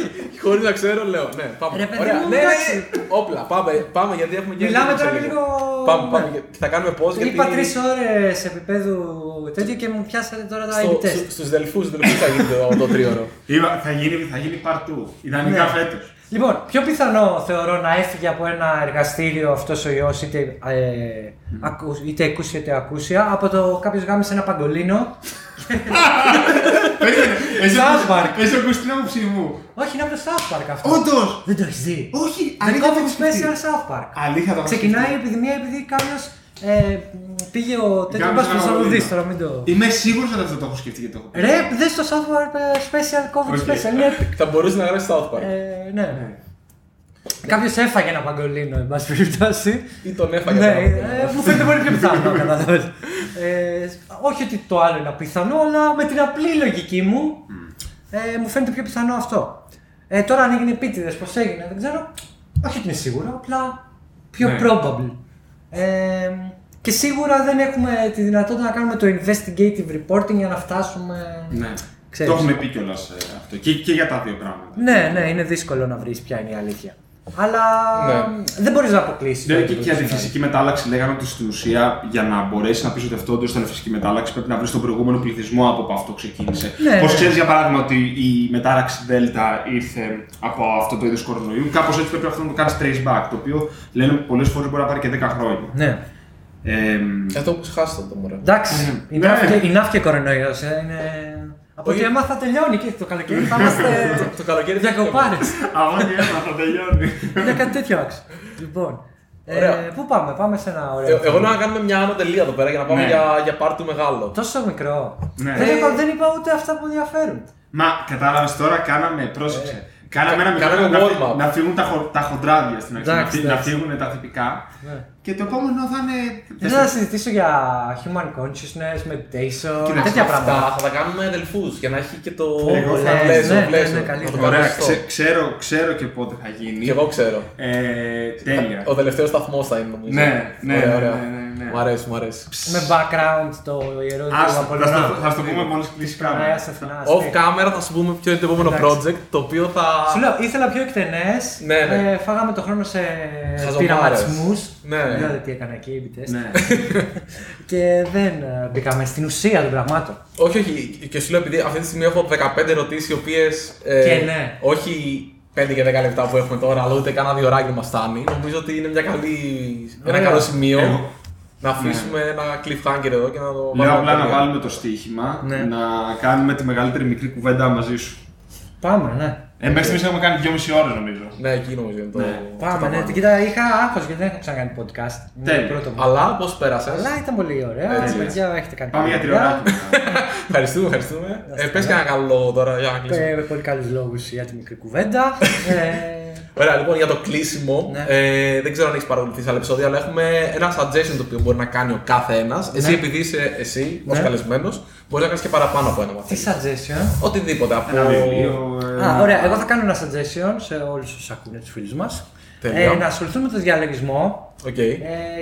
χωρίς να ξέρω, λέω. Ναι, πάμε. Ρε, παιδί Ωραία. μου, ναι, ναι, εντάξει. ναι. Όπλα, πάμε, πάμε γιατί έχουμε και. Μιλάμε λίγο τώρα σε και λίγο- Πάμε, πάμε. ναι. και Θα κάνουμε πώ. Γιατί... είπα τρεις ώρες επίπεδου τέτοιο και μου πιάσατε τώρα τα Στο, AB test. στους Δελφούς θα γίνει το, το τρίωρο. Είπα, θα γίνει, θα γίνει part 2. Ιδανικά Ναι. φέτος. Λοιπόν, πιο πιθανό θεωρώ να έφυγε από ένα εργαστήριο αυτός ο ιός, είτε, ε, ακού- είτε εκούσια είτε ακούσια, από το κάποιος γάμισε ένα παγκολίνο. [LAUGHS] South Park. Έχει ακούσει την άποψή μου. Όχι, είναι από το South Park αυτό. Όντως! Δεν το έχεις δει. Όχι, the αλήθεια το COVID έχω σκεφτεί. Special South Park. Αλήθεια το έχω Ξεκινάει η σκεφτεί. επιδημία επειδή κάποιος ε, πήγε ο τέτοιο. Γάμισε Μπα ένα να το παγκολίνο. δει τώρα, μην το. Είμαι σίγουρος ότι αυτό το έχω σκεφτεί και το έχω πει. Ρε, δες το South Park ε, Special COVID Οκ. Special. Είναι epic. θα μπορούσε να γράψει South Park. Ε, ναι. Κάποιος έφαγε ένα παγκολίνο, εν πάση περιπτώσει. Ή τον έφαγε. Ναι, από το- ε, μου φαίνεται πολύ πιο πιθανό, [LAUGHS] κατάλαβες. Ε, όχι ότι το άλλο είναι απίθανο, αλλά με την απλή λογική μου ε, μου φαίνεται πιο πιθανό αυτό. Ε, τώρα αν έγινε επίτηδες, πώς έγινε, δεν ξέρω. Όχι ότι είναι σίγουρο, απλά πιο Ναι. probable. Ε, και σίγουρα δεν έχουμε τη δυνατότητα να κάνουμε το investigative reporting για να φτάσουμε. Ναι. Ξέρεις. Το έχουμε πει κιόλας αυτό. Και, και για τα δύο πράγματα. Ναι, ναι, είναι δύσκολο να βρεις ποια είναι η αλήθεια. Αλλά Ναι. δεν μπορείς να αποκλείσεις. Ναι, και, και για τη φυσική μετάλλαξη λέγανε ότι στην ουσία για να μπορέσεις να πεις ότι αυτό όντω ήταν φυσική μετάλλαξης πρέπει να βρεις τον προηγούμενο πληθυσμό από που αυτό ξεκίνησε. Ναι, Πώς ναι. ξέρεις για παράδειγμα ότι η μετάλλαξη Δέλτα ήρθε από αυτό το είδος κορονοϊού, κάπως έτσι πρέπει αυτό να το κάνεις trace back. Το οποίο λένε πολλές φορές μπορεί να πάρει και 10 χρόνια. Ναι. Ε, Ε, το που χάσατε το μωρέ. Εντάξει, η Ναι. ναύκη- η ναύκη κορονοϊός είναι. Από ό,τι Όχι. έμαθα τελειώνει και το καλοκαίρι θα είμαστε. [LAUGHS] Το καλοκαίρι δεν διακοπάρες. Αγώνι θα τελειώνει. [LAUGHS] Είναι κάτι τέτοιο άξιο. Λοιπόν. Ε, Ωραία. πού πάμε, πάμε σε ένα ωραίο. Ε, εγώ λέω να κάνουμε μια άνω τελεία εδώ πέρα για να πάμε Ναι. για, για part του μεγάλο. Τόσο μικρό. Ναι. Δεν, είπα, δεν είπα ούτε αυτά που ενδιαφέρουν. Μα κατάλαβες τώρα, κάναμε, πρόσεξε. Κάναμε ένα μικρό κάναμε να, warm-up. να φύγουν τα, χο, τα χοντράδια στην αρχή, να, Εντάξει, φύ- να εντάξει. φύγουν τα τυπικά. Ναι. Και το επόμενο θα είναι. Θέλω να συζητήσω για human consciousness, meditation, Κοίταξε, τέτοια Αυτά πράγματα. θα τα κάνουμε αδελφούς για να έχει και το. Εγώ να λες, βλέσω, ναι, ναι, βλέσω. ναι, Να το καλύτερα. κάνουμε Ωραία, σωστό. ξε, ξέρω, ξέρω και πότε θα γίνει. Και εγώ ξέρω. Ε, τέλεια. Ο τελευταίος σταθμός θα είναι νομίζω. Ναι, ναι, Ωραία, ναι, ωραία. ναι, ναι, ναι. Μου αρέσει, μου αρέσει. Με background το ιερό Ας, του θα, στο, Απολλωνάρου. θα στο πούμε μόλις κλείσει η κάμερα. Παναγίας Αθηνάς, Off ναι. camera θα σου πούμε ποιο είναι το επόμενο Εντάξει. project το οποίο θα. Σου λέω, ήθελα πιο εκτενές. Ναι, ναι. Ε, φάγαμε το χρόνο σε Χαζομάρες. πειραματισμούς. Ναι. Είδατε τι έκανα εκεί, οι test. Ναι. [LAUGHS] Και δεν ε, μπήκαμε στην ουσία των πραγμάτων. Όχι, όχι. Και σου λέω επειδή αυτή τη στιγμή έχω 15 ερωτήσεις οι οποίες. Και ναι. Όχι 5 και 10 λεπτά που έχουμε τώρα, αλλά ούτε κανένα δύο ώρακι μας φτάνει. Νομίζω ότι είναι μια καλή, ένα Ωραία. καλό σημείο Εγώ- να αφήσουμε ένα cliffhanger εδώ και να το Λέω απλά να τελεία. βάλουμε το στοίχημα, Ναι. να κάνουμε τη μεγαλύτερη μικρή κουβέντα μαζί σου. Πάμε, ναι. Ε, μέχρι στιγμής έχουμε κάνει 2,5 ώρες νομίζω. Ναι, εκεί νομίζω είναι το. Ναι. το Πάμε, ναι. ταμάνι. Κοίτα, είχα άγχος γιατί δεν έχω ξανακάνει podcast. Είναι Τέλεια. το πρώτο μου. Αλλά πώς πέρασες; Αλλά ήταν πολύ ωραία. Έτσι, Παιδιά, έχετε κάνει Πάμε για καλή τριωράκι. δουλειά. Ευχαριστούμε, ευχαριστούμε. είστε Ε, πες και καλά. ένα καλό τώρα για να κλείσουμε. Ε, Με πολύ καλούς λόγους για τη μικρή κουβέντα. [LAUGHS] ε, Ωραία, λοιπόν για το κλείσιμο. Ναι. Ε, δεν ξέρω αν έχεις παρακολουθήσει άλλα επεισόδια, αλλά έχουμε ένα suggestion το οποίο μπορεί να κάνει ο κάθε ένας. Εσύ, Ναι. επειδή είσαι εσύ ως Ναι. καλεσμένος, μπορείς να κάνεις και παραπάνω από ένα Τι μαθήμα. suggestion; Οτιδήποτε. Από... Ένα βιβλίο. ε, Α, ωραία. Εγώ θα κάνω ένα suggestion σε όλους του ακούνε, τους φίλους μας. Τέλεια. Ε, να ασχοληθούν με το διαλογισμό Οκ. ε,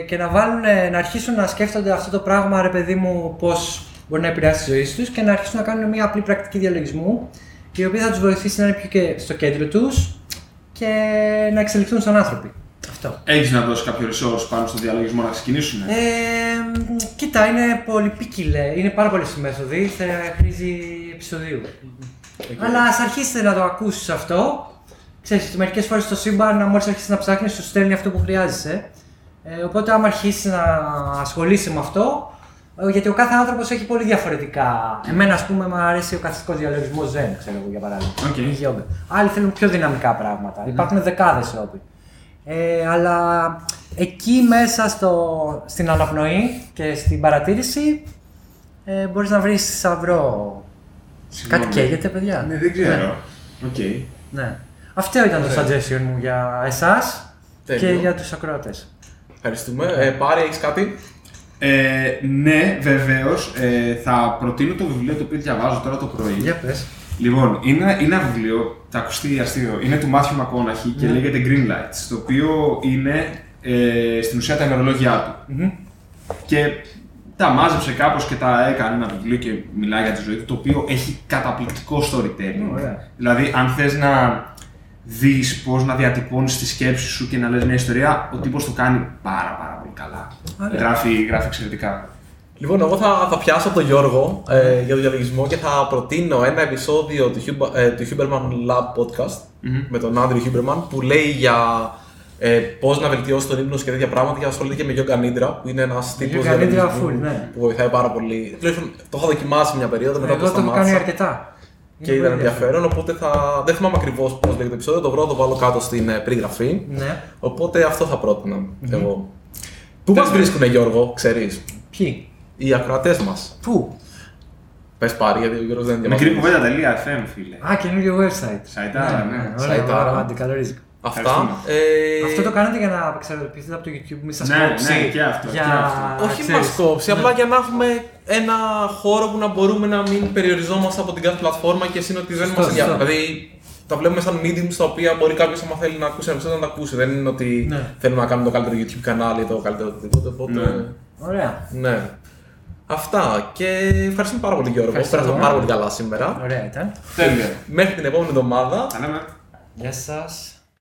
και να, βάλουν, ε, να αρχίσουν να σκέφτονται αυτό το πράγμα, ρε παιδί μου, πώς μπορεί να επηρεάσει τη ζωή τους και να αρχίσουν να κάνουν μια απλή πρακτική διαλογισμού η οποία θα τους βοηθήσει να είναι πιο και στο κέντρο τους και να εξελιχθούν σαν άνθρωποι. Αυτό. Έχεις να δώσεις κάποιο resource πάνω στο διαλογισμό να ξεκινήσουν. Ε, μ, κοίτα, είναι πολύ ποικιλέ. Είναι πάρα πολλές οι μέθοδοι. Θα χρήζει επεισοδίου. Αλλά ας αρχίσετε να το ακούσεις αυτό. Ξέρεις ότι μερικές φορές στο σύμπαν, μόλις αρχίσεις να ψάχνεις, σου στέλνει αυτό που χρειάζεσαι. Ε, οπότε, άμα αρχίσεις να ασχολείσαι με αυτό, ε, γιατί ο κάθε άνθρωπος έχει πολύ διαφορετικά. Εμένα, ας πούμε, μου αρέσει ο καθιστικός διαλογισμός Zen, ξέρω εγώ για παράδειγμα. Οκ. Ή γιόγκα. Άλλοι θέλουν πιο δυναμικά πράγματα. Υπάρχουν δεκάδες τρόποι. Ε, αλλά εκεί μέσα στο, στην αναπνοή και στην παρατήρηση ε, μπορείς να βρεις θησαυρό. Συγγνώμη. Κάτι καίγεται, παιδιά. Ναι, δεν ξέρω. Οκ. Ναι. Αυτό ήταν το suggestion μου για εσάς και Τέλειο. για τους ακροατές. Ευχαριστούμε. Ε, Πάρη, έχεις κάτι; Ε, ναι, βεβαίως. Ε, θα προτείνω το βιβλίο το οποίο διαβάζω τώρα το πρωί. Για πες. Λοιπόν, είναι, είναι ένα βιβλίο, θα ακουστεί αστείο, είναι του Μάθιου Μακόναχη και Ναι. λέγεται Green Lights, το οποίο είναι ε, στην ουσία τα ημερολόγια του. Μμμ. Και τα μάζεψε κάπως και τα έκανε ένα βιβλίο και μιλάει για τη ζωή του, το οποίο έχει καταπληκτικό storytelling. Ωραία. Δηλαδή, αν θες να δεις πώς να διατυπώνεις τη σκέψη σου και να λες μια ιστορία, ο τύπος το κάνει πάρα πάρα πολύ καλά. Ωραία. Γράφει, γράφει εξαιρετικά. Λοιπόν, εγώ θα, θα πιάσω τον Γιώργο ε, για τον διαλογισμό και θα προτείνω ένα επεισόδιο του, Huber, ε, του Huberman Lab podcast Μμμ. με τον Άντριου Huberman που λέει για ε, πώς να βελτιώσεις τον ύπνο σου και τέτοια πράγματα και ασχολείται και με Yoga Nidra που είναι ένας τύπος Yoga Nidra full, ναι. που βοηθάει πάρα πολύ. Τουλάχιστον το έχω δοκιμάσει μια περίοδο μετά Εγώ το το έχω κάνει σταμάτησα αρκετά. Και Είναι ήταν πολύ ενδιαφέρον. Οπότε θα. Δεν θυμάμαι ακριβώς πώς λέγεται το επεισόδιο, το βρω, το βάλω κάτω στην ε, περιγραφή. Ναι. Οπότε αυτό θα πρότεινα εγώ. Πού μας βρίσκουνε, Γιώργο, ξέρεις, Ποιοι; οι ακροατές μας. Πού; Πες πάρει, γιατί ο Γιώργος δεν διαβάζει. Μικρή κουβέντα.fm, φίλε. Α, καινούριο website. Σαϊτάρα, ναι. Ωραία, Σαϊτάρα. ωραία, αντικαλορίζικο. Αυτά. Ευχαριστούμε. Ε, Αυτό το κάνετε για να απεξαρτηθείτε από το YouTube, μη σας Ναι, κόψει. ναι, και αυτό, Για... και αυτό. Όχι ξέρεις, μας κόψει, ναι. απλά για να έχουμε ένα χώρο που να μπορούμε να μην περιοριζόμαστε από την κάθε πλατφόρμα και εσύ ότι δεν Σωστό, μα ενδιαφέρει. σωστό. Δηλαδή τα βλέπουμε σαν medium στα οποία μπορεί κάποιος, άμα θέλει να ακούσει ένα επεισόδιο, να τα ακούσει. Δεν είναι ότι Ναι. θέλουμε να κάνουμε το καλύτερο YouTube κανάλι ή το καλύτερο οτιδήποτε. Οπότε. Ναι. Ωραία. ναι. Αυτά και ευχαριστούμε πάρα πολύ Γιώργο. Ευχαριστώ. Πέρασαμε πάρα πολύ καλά σήμερα. Ωραία ήταν. Τέλεια. Μέχρι την επόμενη εβδομάδα. Τα λέμε. Γεια σας.